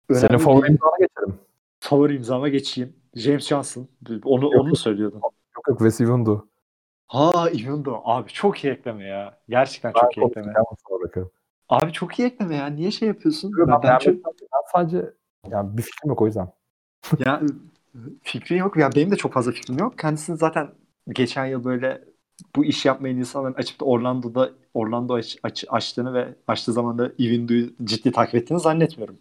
Speaker 2: Önemli Senin favori imzana geçelim.
Speaker 1: Favori imzama geçeyim. James Johnson. Onu, yok, onu söylüyordum.
Speaker 2: Yok yok Wes Iwundu.
Speaker 1: Ha Iwundu. Abi çok iyi ekleme ya. Gerçekten çok iyi ekleme. Abi çok iyi ekleme ya. Niye şey yapıyorsun?
Speaker 2: ben, ben, ben, çok... ben sadece yani bir fikrim yok o yüzden.
Speaker 1: ya fikrin yok. Ya benim de çok fazla fikrim yok. Kendisini zaten geçen yıl böyle bu iş yapmayan insanların açıp da Orlando'da Orlando aç, aç, açtığını ve açtığı zaman da Iwundu'yu ciddi takip ettiğini zannetmiyorum.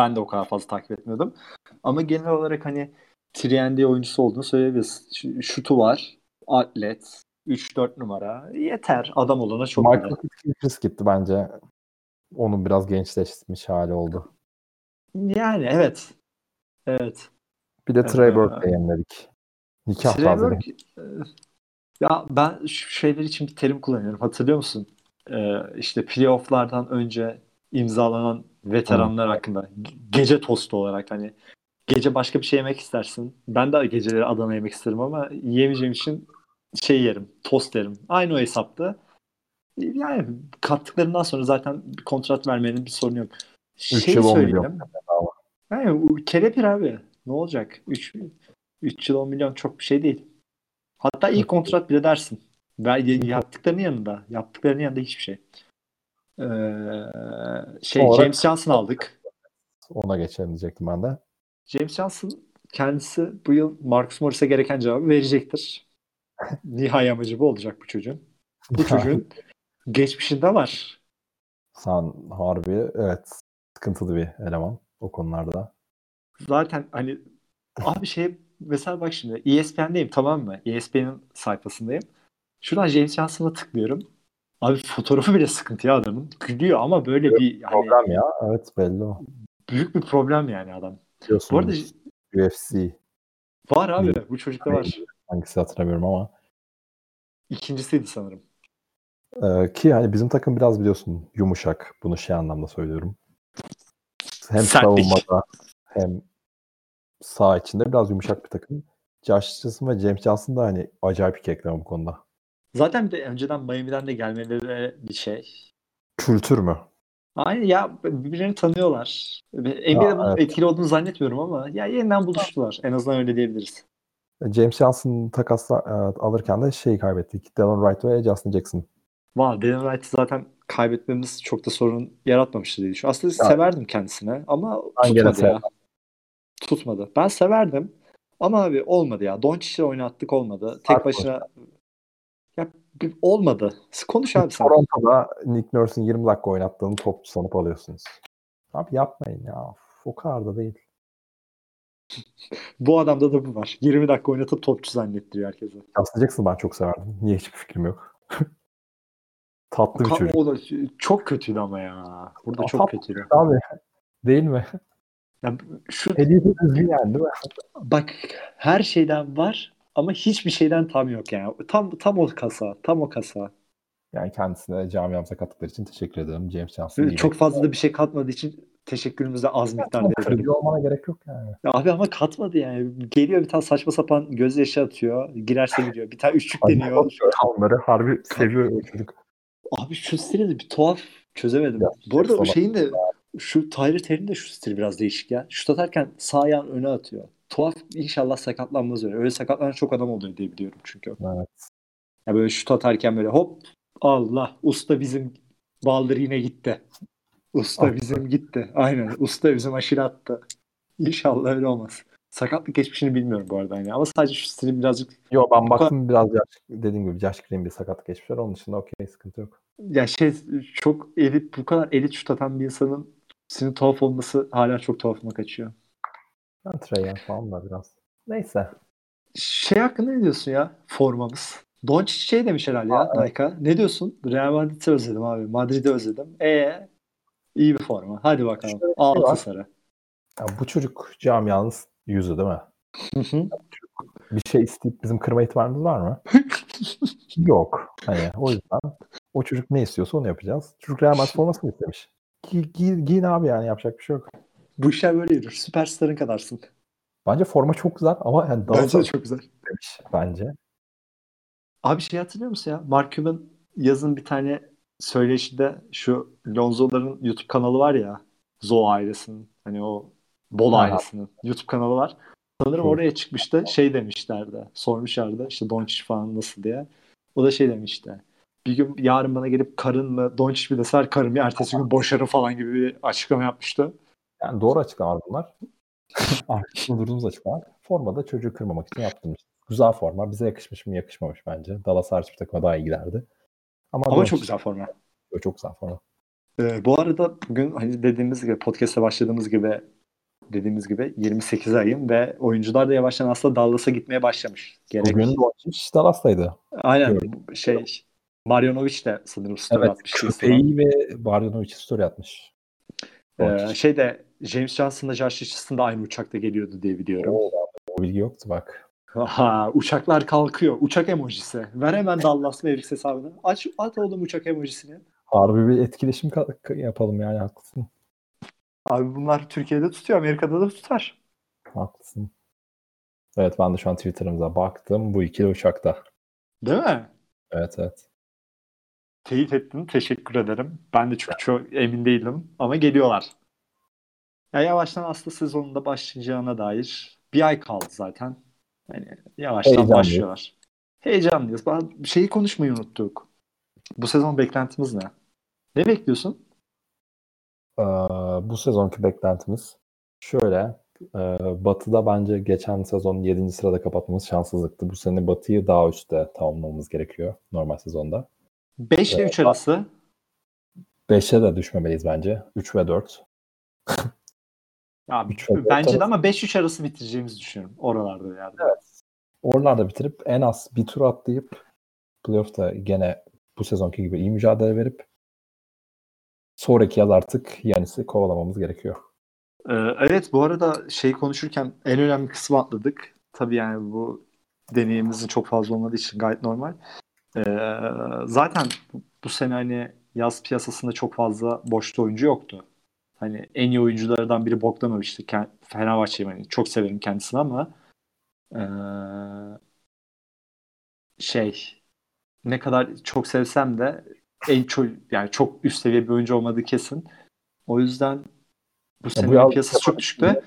Speaker 1: Ben de o kadar fazla takip etmiyordum. Ama genel olarak hani 3 oyuncusu olduğunu söyleyebiliriz. Şutu var. Atlet. 3-4 numara. Yeter. Adam olana çok
Speaker 2: Michael Chris gitti bence. Onun biraz gençleşmiş hali oldu.
Speaker 1: Yani evet. Evet.
Speaker 2: Bir de Trey Burke'le yeniledik. Nikah Trey Burke,
Speaker 1: ya ben şu şeyler için bir terim kullanıyorum. Hatırlıyor musun? Ee, işte playofflardan önce imzalanan veteranlar hakkında. Gece tostu olarak hani gece başka bir şey yemek istersin. Ben de geceleri Adana yemek isterim ama yiyemeyeceğim için şey yerim. Tost yerim. Aynı o hesapta. Yani kattıklarından sonra zaten kontrat vermenin bir sorunu yok. Şey söyleyeyim. Yani kelepir abi. Ne olacak? 3 3 yıl 10 milyon çok bir şey değil. Hatta iyi kontrat bile dersin. Yaptıklarının yanında. Yaptıklarının yanında hiçbir şey. Ee, şey
Speaker 2: Olarak-
Speaker 1: James Johnson aldık.
Speaker 2: Ona geçelim diyecektim ben de.
Speaker 1: James Johnson kendisi bu yıl Marcus Morris'e gereken cevabı verecektir. Nihai amacı bu olacak bu çocuğun. Bu çocuğun geçmişinde var.
Speaker 2: Sen harbi evet sıkıntılı bir eleman o konularda.
Speaker 1: Zaten hani abi şey mesela bak şimdi ESPN'deyim tamam mı? ESPN'in sayfasındayım. Şuradan James Johnson'a tıklıyorum. Abi fotoğrafı bile sıkıntı ya adamın. Gülüyor ama böyle bir hani
Speaker 2: Problem ya. Evet belli o.
Speaker 1: büyük bir problem yani adam.
Speaker 2: Biliyorsun
Speaker 1: Bu arada
Speaker 2: UFC
Speaker 1: var abi bu çocukta var.
Speaker 2: Hangisi hatırlamıyorum ama.
Speaker 1: İkincisiydi sanırım.
Speaker 2: Ee, ki hani bizim takım biraz biliyorsun yumuşak. Bunu şey anlamda söylüyorum. Hem
Speaker 1: Sertlik.
Speaker 2: savunmada hem sağ içinde biraz yumuşak bir takım. Josh Richardson ve James Johnson da hani acayip iki ekleme bu konuda.
Speaker 1: Zaten bir de önceden Miami'den de gelmeleri bir şey.
Speaker 2: Kültür mü?
Speaker 1: Aynen ya birbirlerini tanıyorlar. NBA'de bunun
Speaker 2: evet.
Speaker 1: etkili olduğunu zannetmiyorum ama ya yeniden buluştular. En azından öyle diyebiliriz.
Speaker 2: James Johnson takasla e, alırken de şeyi kaybettik. Dylan Wright ve Justin Jackson.
Speaker 1: Vay Dylan Wright'ı zaten kaybetmemiz çok da sorun yaratmamıştı diye düşünüyorum. Aslında
Speaker 2: Ya.
Speaker 1: severdim kendisine ama
Speaker 2: Ben
Speaker 1: tutmadı ya. Tutmadı. Ben severdim ama abi olmadı ya. Doncic'i oynattık olmadı. Tek
Speaker 2: Fark
Speaker 1: başına ya bir- olmadı. Konuş abi sen.
Speaker 2: Toronto'da Nick Nurse'ın 20 dakika oynattığını topçu sanıp alıyorsunuz. Abi yapmayın ya. O kadar da değil.
Speaker 1: Bu adamda da bu var. 20 dakika oynatıp topçu zannettiriyor herkese.
Speaker 2: Jackson ben çok severdim. Niye hiçbir fikrim yok. Tatlı bir
Speaker 1: Ka-
Speaker 2: çocuk.
Speaker 1: o da çok kötüydü ama ya. Burada
Speaker 2: Aa,
Speaker 1: çok kötüydü.
Speaker 2: Abi değil mi?
Speaker 1: Ya şu
Speaker 2: Hediye de düzgün yani değil mi?
Speaker 1: bak her şeyden var ama hiçbir şeyden tam yok yani. Tam tam o kasa, tam o kasa.
Speaker 2: Yani kendisine camiamıza kattıkları için teşekkür ederim. James Johnson
Speaker 1: Çok fazla da bir şey katmadığı için teşekkürümüzü de az miktarda
Speaker 2: kırıcı olmana gerek yok yani.
Speaker 1: Ya Abi ama katmadı yani. Geliyor bir tane saçma sapan gözyaşı atıyor. Girerse giriyor. Bir tane üçlük deniyor.
Speaker 2: Onları harbi seviyor çocuk.
Speaker 1: Abi şu stili de bir tuhaf çözemedim.
Speaker 2: Ya,
Speaker 1: Bu arada o şeyin de şu Tyler Terry'in de şu stili biraz değişik ya. Şut atarken sağ ayağını öne atıyor. Tuhaf inşallah sakatlanmaz öyle. Öyle sakatlanan çok adam oluyor diye biliyorum çünkü.
Speaker 2: Evet.
Speaker 1: Ya böyle şut atarken böyle hop Allah usta bizim baldır yine gitti. Usta
Speaker 2: Attı.
Speaker 1: bizim gitti. Aynen usta bizim aşırı attı. İnşallah öyle olmaz. Sakatlık geçmişini bilmiyorum bu arada. Yani. Ama sadece şu stili birazcık
Speaker 2: Yo ben baktım biraz yaş, dediğim gibi Josh Green bir sakatlık geçmişler. Onun dışında okey sıkıntı yok.
Speaker 1: ya şey çok elit bu kadar elit şut atan bir insanın senin tuhaf olması hala çok tuhafıma kaçıyor.
Speaker 2: Ben Trey falan da biraz. Neyse.
Speaker 1: Şey hakkında ne diyorsun ya formamız? Doncic şey demiş herhalde ya Nike'a. Ne diyorsun? Real Madrid'i özledim abi. Madrid'i özledim. E iyi bir forma. Hadi bakalım.
Speaker 2: Şey
Speaker 1: Altı
Speaker 2: var.
Speaker 1: sarı.
Speaker 2: Ya bu çocuk camianın yüzü değil mi?
Speaker 1: Hı hı.
Speaker 2: Bir şey isteyip bizim kırma ihtimalimiz var mı? Yok. Hani o yüzden o çocuk ne istiyorsa onu yapacağız. Çocuk Real Madrid formasını istemiş. Giy, giy, giyin abi yani yapacak bir şey yok.
Speaker 1: Bu işler böyle yürür. Süperstarın kadarsın.
Speaker 2: Bence forma çok güzel ama yani daha
Speaker 1: Bence de
Speaker 2: çok
Speaker 1: güzel.
Speaker 2: demiş bence.
Speaker 1: Abi şey hatırlıyor musun ya? Mark Cuban yazın bir tane söyleşide şu Lonzo'ların YouTube kanalı var ya. Zo ailesinin. Hani o Bol
Speaker 2: Ha.
Speaker 1: ailesinin YouTube kanalı var. Sanırım
Speaker 2: Hı.
Speaker 1: oraya çıkmıştı. Şey demişlerdi. Sormuşlardı işte Doncic falan nasıl diye. O da şey demişti. Bir gün yarın bana gelip karın mı Doncic bir deseler karım ya ertesi gün boşarım falan gibi bir açıklama yapmıştı.
Speaker 2: Yani doğru açıklamalar bunlar. Arkasında durduğumuz açıklamalar. Formada çocuğu kırmamak için yaptırmış. Güzel forma. Bize yakışmış mı yakışmamış bence. Dallas hariç bir takıma daha iyi giderdi. Ama,
Speaker 1: Ama çok güzel forma.
Speaker 2: Çok güzel forma.
Speaker 1: Ee, bu arada bugün hani dediğimiz gibi podcast'e başladığımız gibi dediğimiz gibi 28 ayım ve oyuncular da yavaştan aslında Dallas'a gitmeye başlamış. Gerek.
Speaker 2: Bugün Doncic Dallas'taydı.
Speaker 1: Aynen şey Marjanovic de sanırım story
Speaker 2: Evet.
Speaker 1: atmış.
Speaker 2: Köpeği ve Barjanovic story atmış.
Speaker 1: Ee, şey de James Johnson'la Josh Richardson da aynı uçakta geliyordu diye biliyorum.
Speaker 2: Oo, o bilgi yoktu bak.
Speaker 1: Aha, uçaklar kalkıyor. Uçak emojisi. Ver hemen Dallas Mavericks hesabını. Aç at oğlum uçak emojisini.
Speaker 2: Harbi bir etkileşim yapalım yani haklısın.
Speaker 1: Abi bunlar Türkiye'de tutuyor. Amerika'da da tutar.
Speaker 2: Haklısın. Evet ben de şu an Twitter'ımıza baktım. Bu ikili uçakta.
Speaker 1: Değil mi?
Speaker 2: Evet evet.
Speaker 1: Teyit ettin. Teşekkür ederim. Ben de çünkü çok emin değildim. Ama geliyorlar. Ya yavaştan aslında sezonunda başlayacağına dair bir ay kaldı zaten. Hani yavaştan
Speaker 2: Heyecanlıyız.
Speaker 1: başlıyorlar. Heyecanlıyız. Şeyi konuşmayı unuttuk. Bu sezon beklentimiz ne? Ne bekliyorsun?
Speaker 2: Ee, bu sezonki beklentimiz şöyle. e, Batı'da bence geçen sezon 7. sırada kapatmamız şanssızlıktı. Bu sene Batı'yı daha üstte tamamlamamız gerekiyor normal sezonda.
Speaker 1: 5 ile
Speaker 2: Evet.
Speaker 1: 3 arası
Speaker 2: 5'e de düşmemeliyiz bence. 3 ve 4. ve dört
Speaker 1: bence de ama 5-3 arası bitireceğimizi düşünüyorum. Oralarda yani.
Speaker 2: Oralarda bitirip en az bir tur atlayıp playoff'ta gene bu sezonki gibi iyi mücadele verip sonraki yaz artık Yanis'i kovalamamız gerekiyor.
Speaker 1: Ee, evet bu arada şey konuşurken en önemli kısmı atladık. Tabii yani bu deneyimimizin çok fazla olmadığı için gayet normal. Ee, zaten bu sene hani yaz piyasasında çok fazla boşta oyuncu yoktu. Hani en iyi oyunculardan biri Bogdanovic'ti. Ken- Fenerbahçe'yim hani çok severim kendisini ama ee, şey ne kadar çok sevsem de en çok yani çok üst seviye bir oyuncu olmadığı kesin. O yüzden bu sene
Speaker 2: bu
Speaker 1: piyasası çok düşüktü.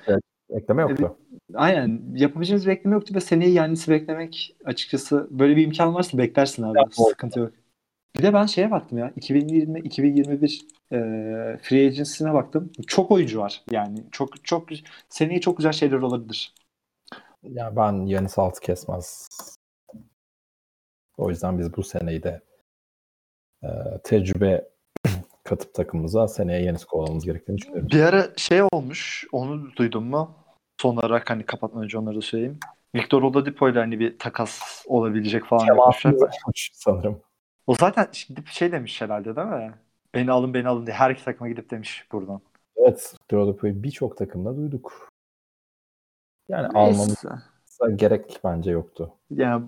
Speaker 2: Ekleme yoktu.
Speaker 1: Aynen. Yapabileceğimiz bir bekleme yoktu ve seneye Yannis'i beklemek açıkçası böyle bir imkan varsa beklersin abi.
Speaker 2: Ya.
Speaker 1: Sıkıntı yok. Bir de ben şeye baktım ya. 2020-2021 e, free agency'sine baktım. Çok oyuncu var. Yani çok çok seneye çok güzel şeyler olabilir.
Speaker 2: Ya ben Yanis altı kesmez. O yüzden biz bu seneyi de e, tecrübe katıp takımımıza seneye Yanis kovalamamız gerektiğini düşünüyorum.
Speaker 1: Bir ara şey olmuş. Onu duydun mu? Son olarak hani kapatmadan önce onları da söyleyeyim. Victor Oladipo ile hani bir takas olabilecek falan yapmışlar.
Speaker 2: Sanırım.
Speaker 1: O zaten şimdi şey demiş herhalde değil mi? Beni alın beni alın diye her iki takıma gidip demiş buradan.
Speaker 2: Evet, Oladipo'yu birçok takımda duyduk. Yani almamız gerek bence yoktu.
Speaker 1: Yani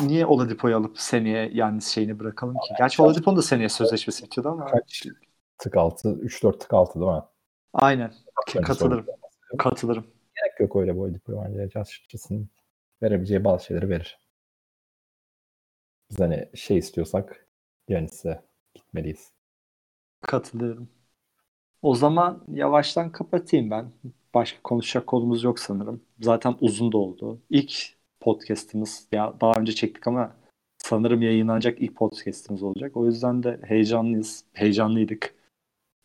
Speaker 1: niye Oladipo'yu alıp seneye yani şeyini bırakalım ki? Gerçi Oladipo'nun da seneye sözleşmesi bitiyordu ama.
Speaker 2: Kaç tık altı? 3-4 tık altı değil mi?
Speaker 1: Aynen. Katılırım.
Speaker 2: sorun.
Speaker 1: Katılırım.
Speaker 2: Gerek yok öyle bu Oladipo'yu bence. Justin verebileceği bazı şeyleri verir. Biz hani şey istiyorsak Yanis'e gitmeliyiz.
Speaker 1: Katılıyorum. O zaman yavaştan kapatayım ben. Başka konuşacak konumuz yok sanırım. Zaten uzun da oldu. İlk podcast'imiz ya daha önce çektik ama sanırım yayınlanacak ilk podcast'imiz olacak. O yüzden de heyecanlıyız. Heyecanlıydık.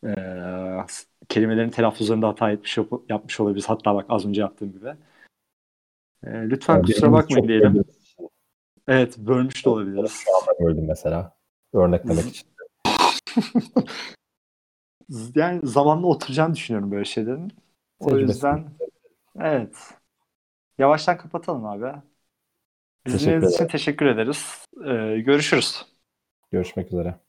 Speaker 1: Ee, kelimelerin telaffuzlarında hata etmiş, yapmış olabiliriz. Hatta bak az önce yaptığım gibi. Ee, lütfen
Speaker 2: Yani
Speaker 1: kusura bakmayın diyelim. Evet bölmüş de olabiliriz.
Speaker 2: Şu anda böldüm mesela. Örneklemek için.
Speaker 1: Yani zamanla oturacağını düşünüyorum böyle şeylerin. O
Speaker 2: Tecrübesi.
Speaker 1: yüzden evet. Yavaştan kapatalım abi. Dinlediğiniz için teşekkür ederiz. Ee, görüşürüz.
Speaker 2: Görüşmek üzere.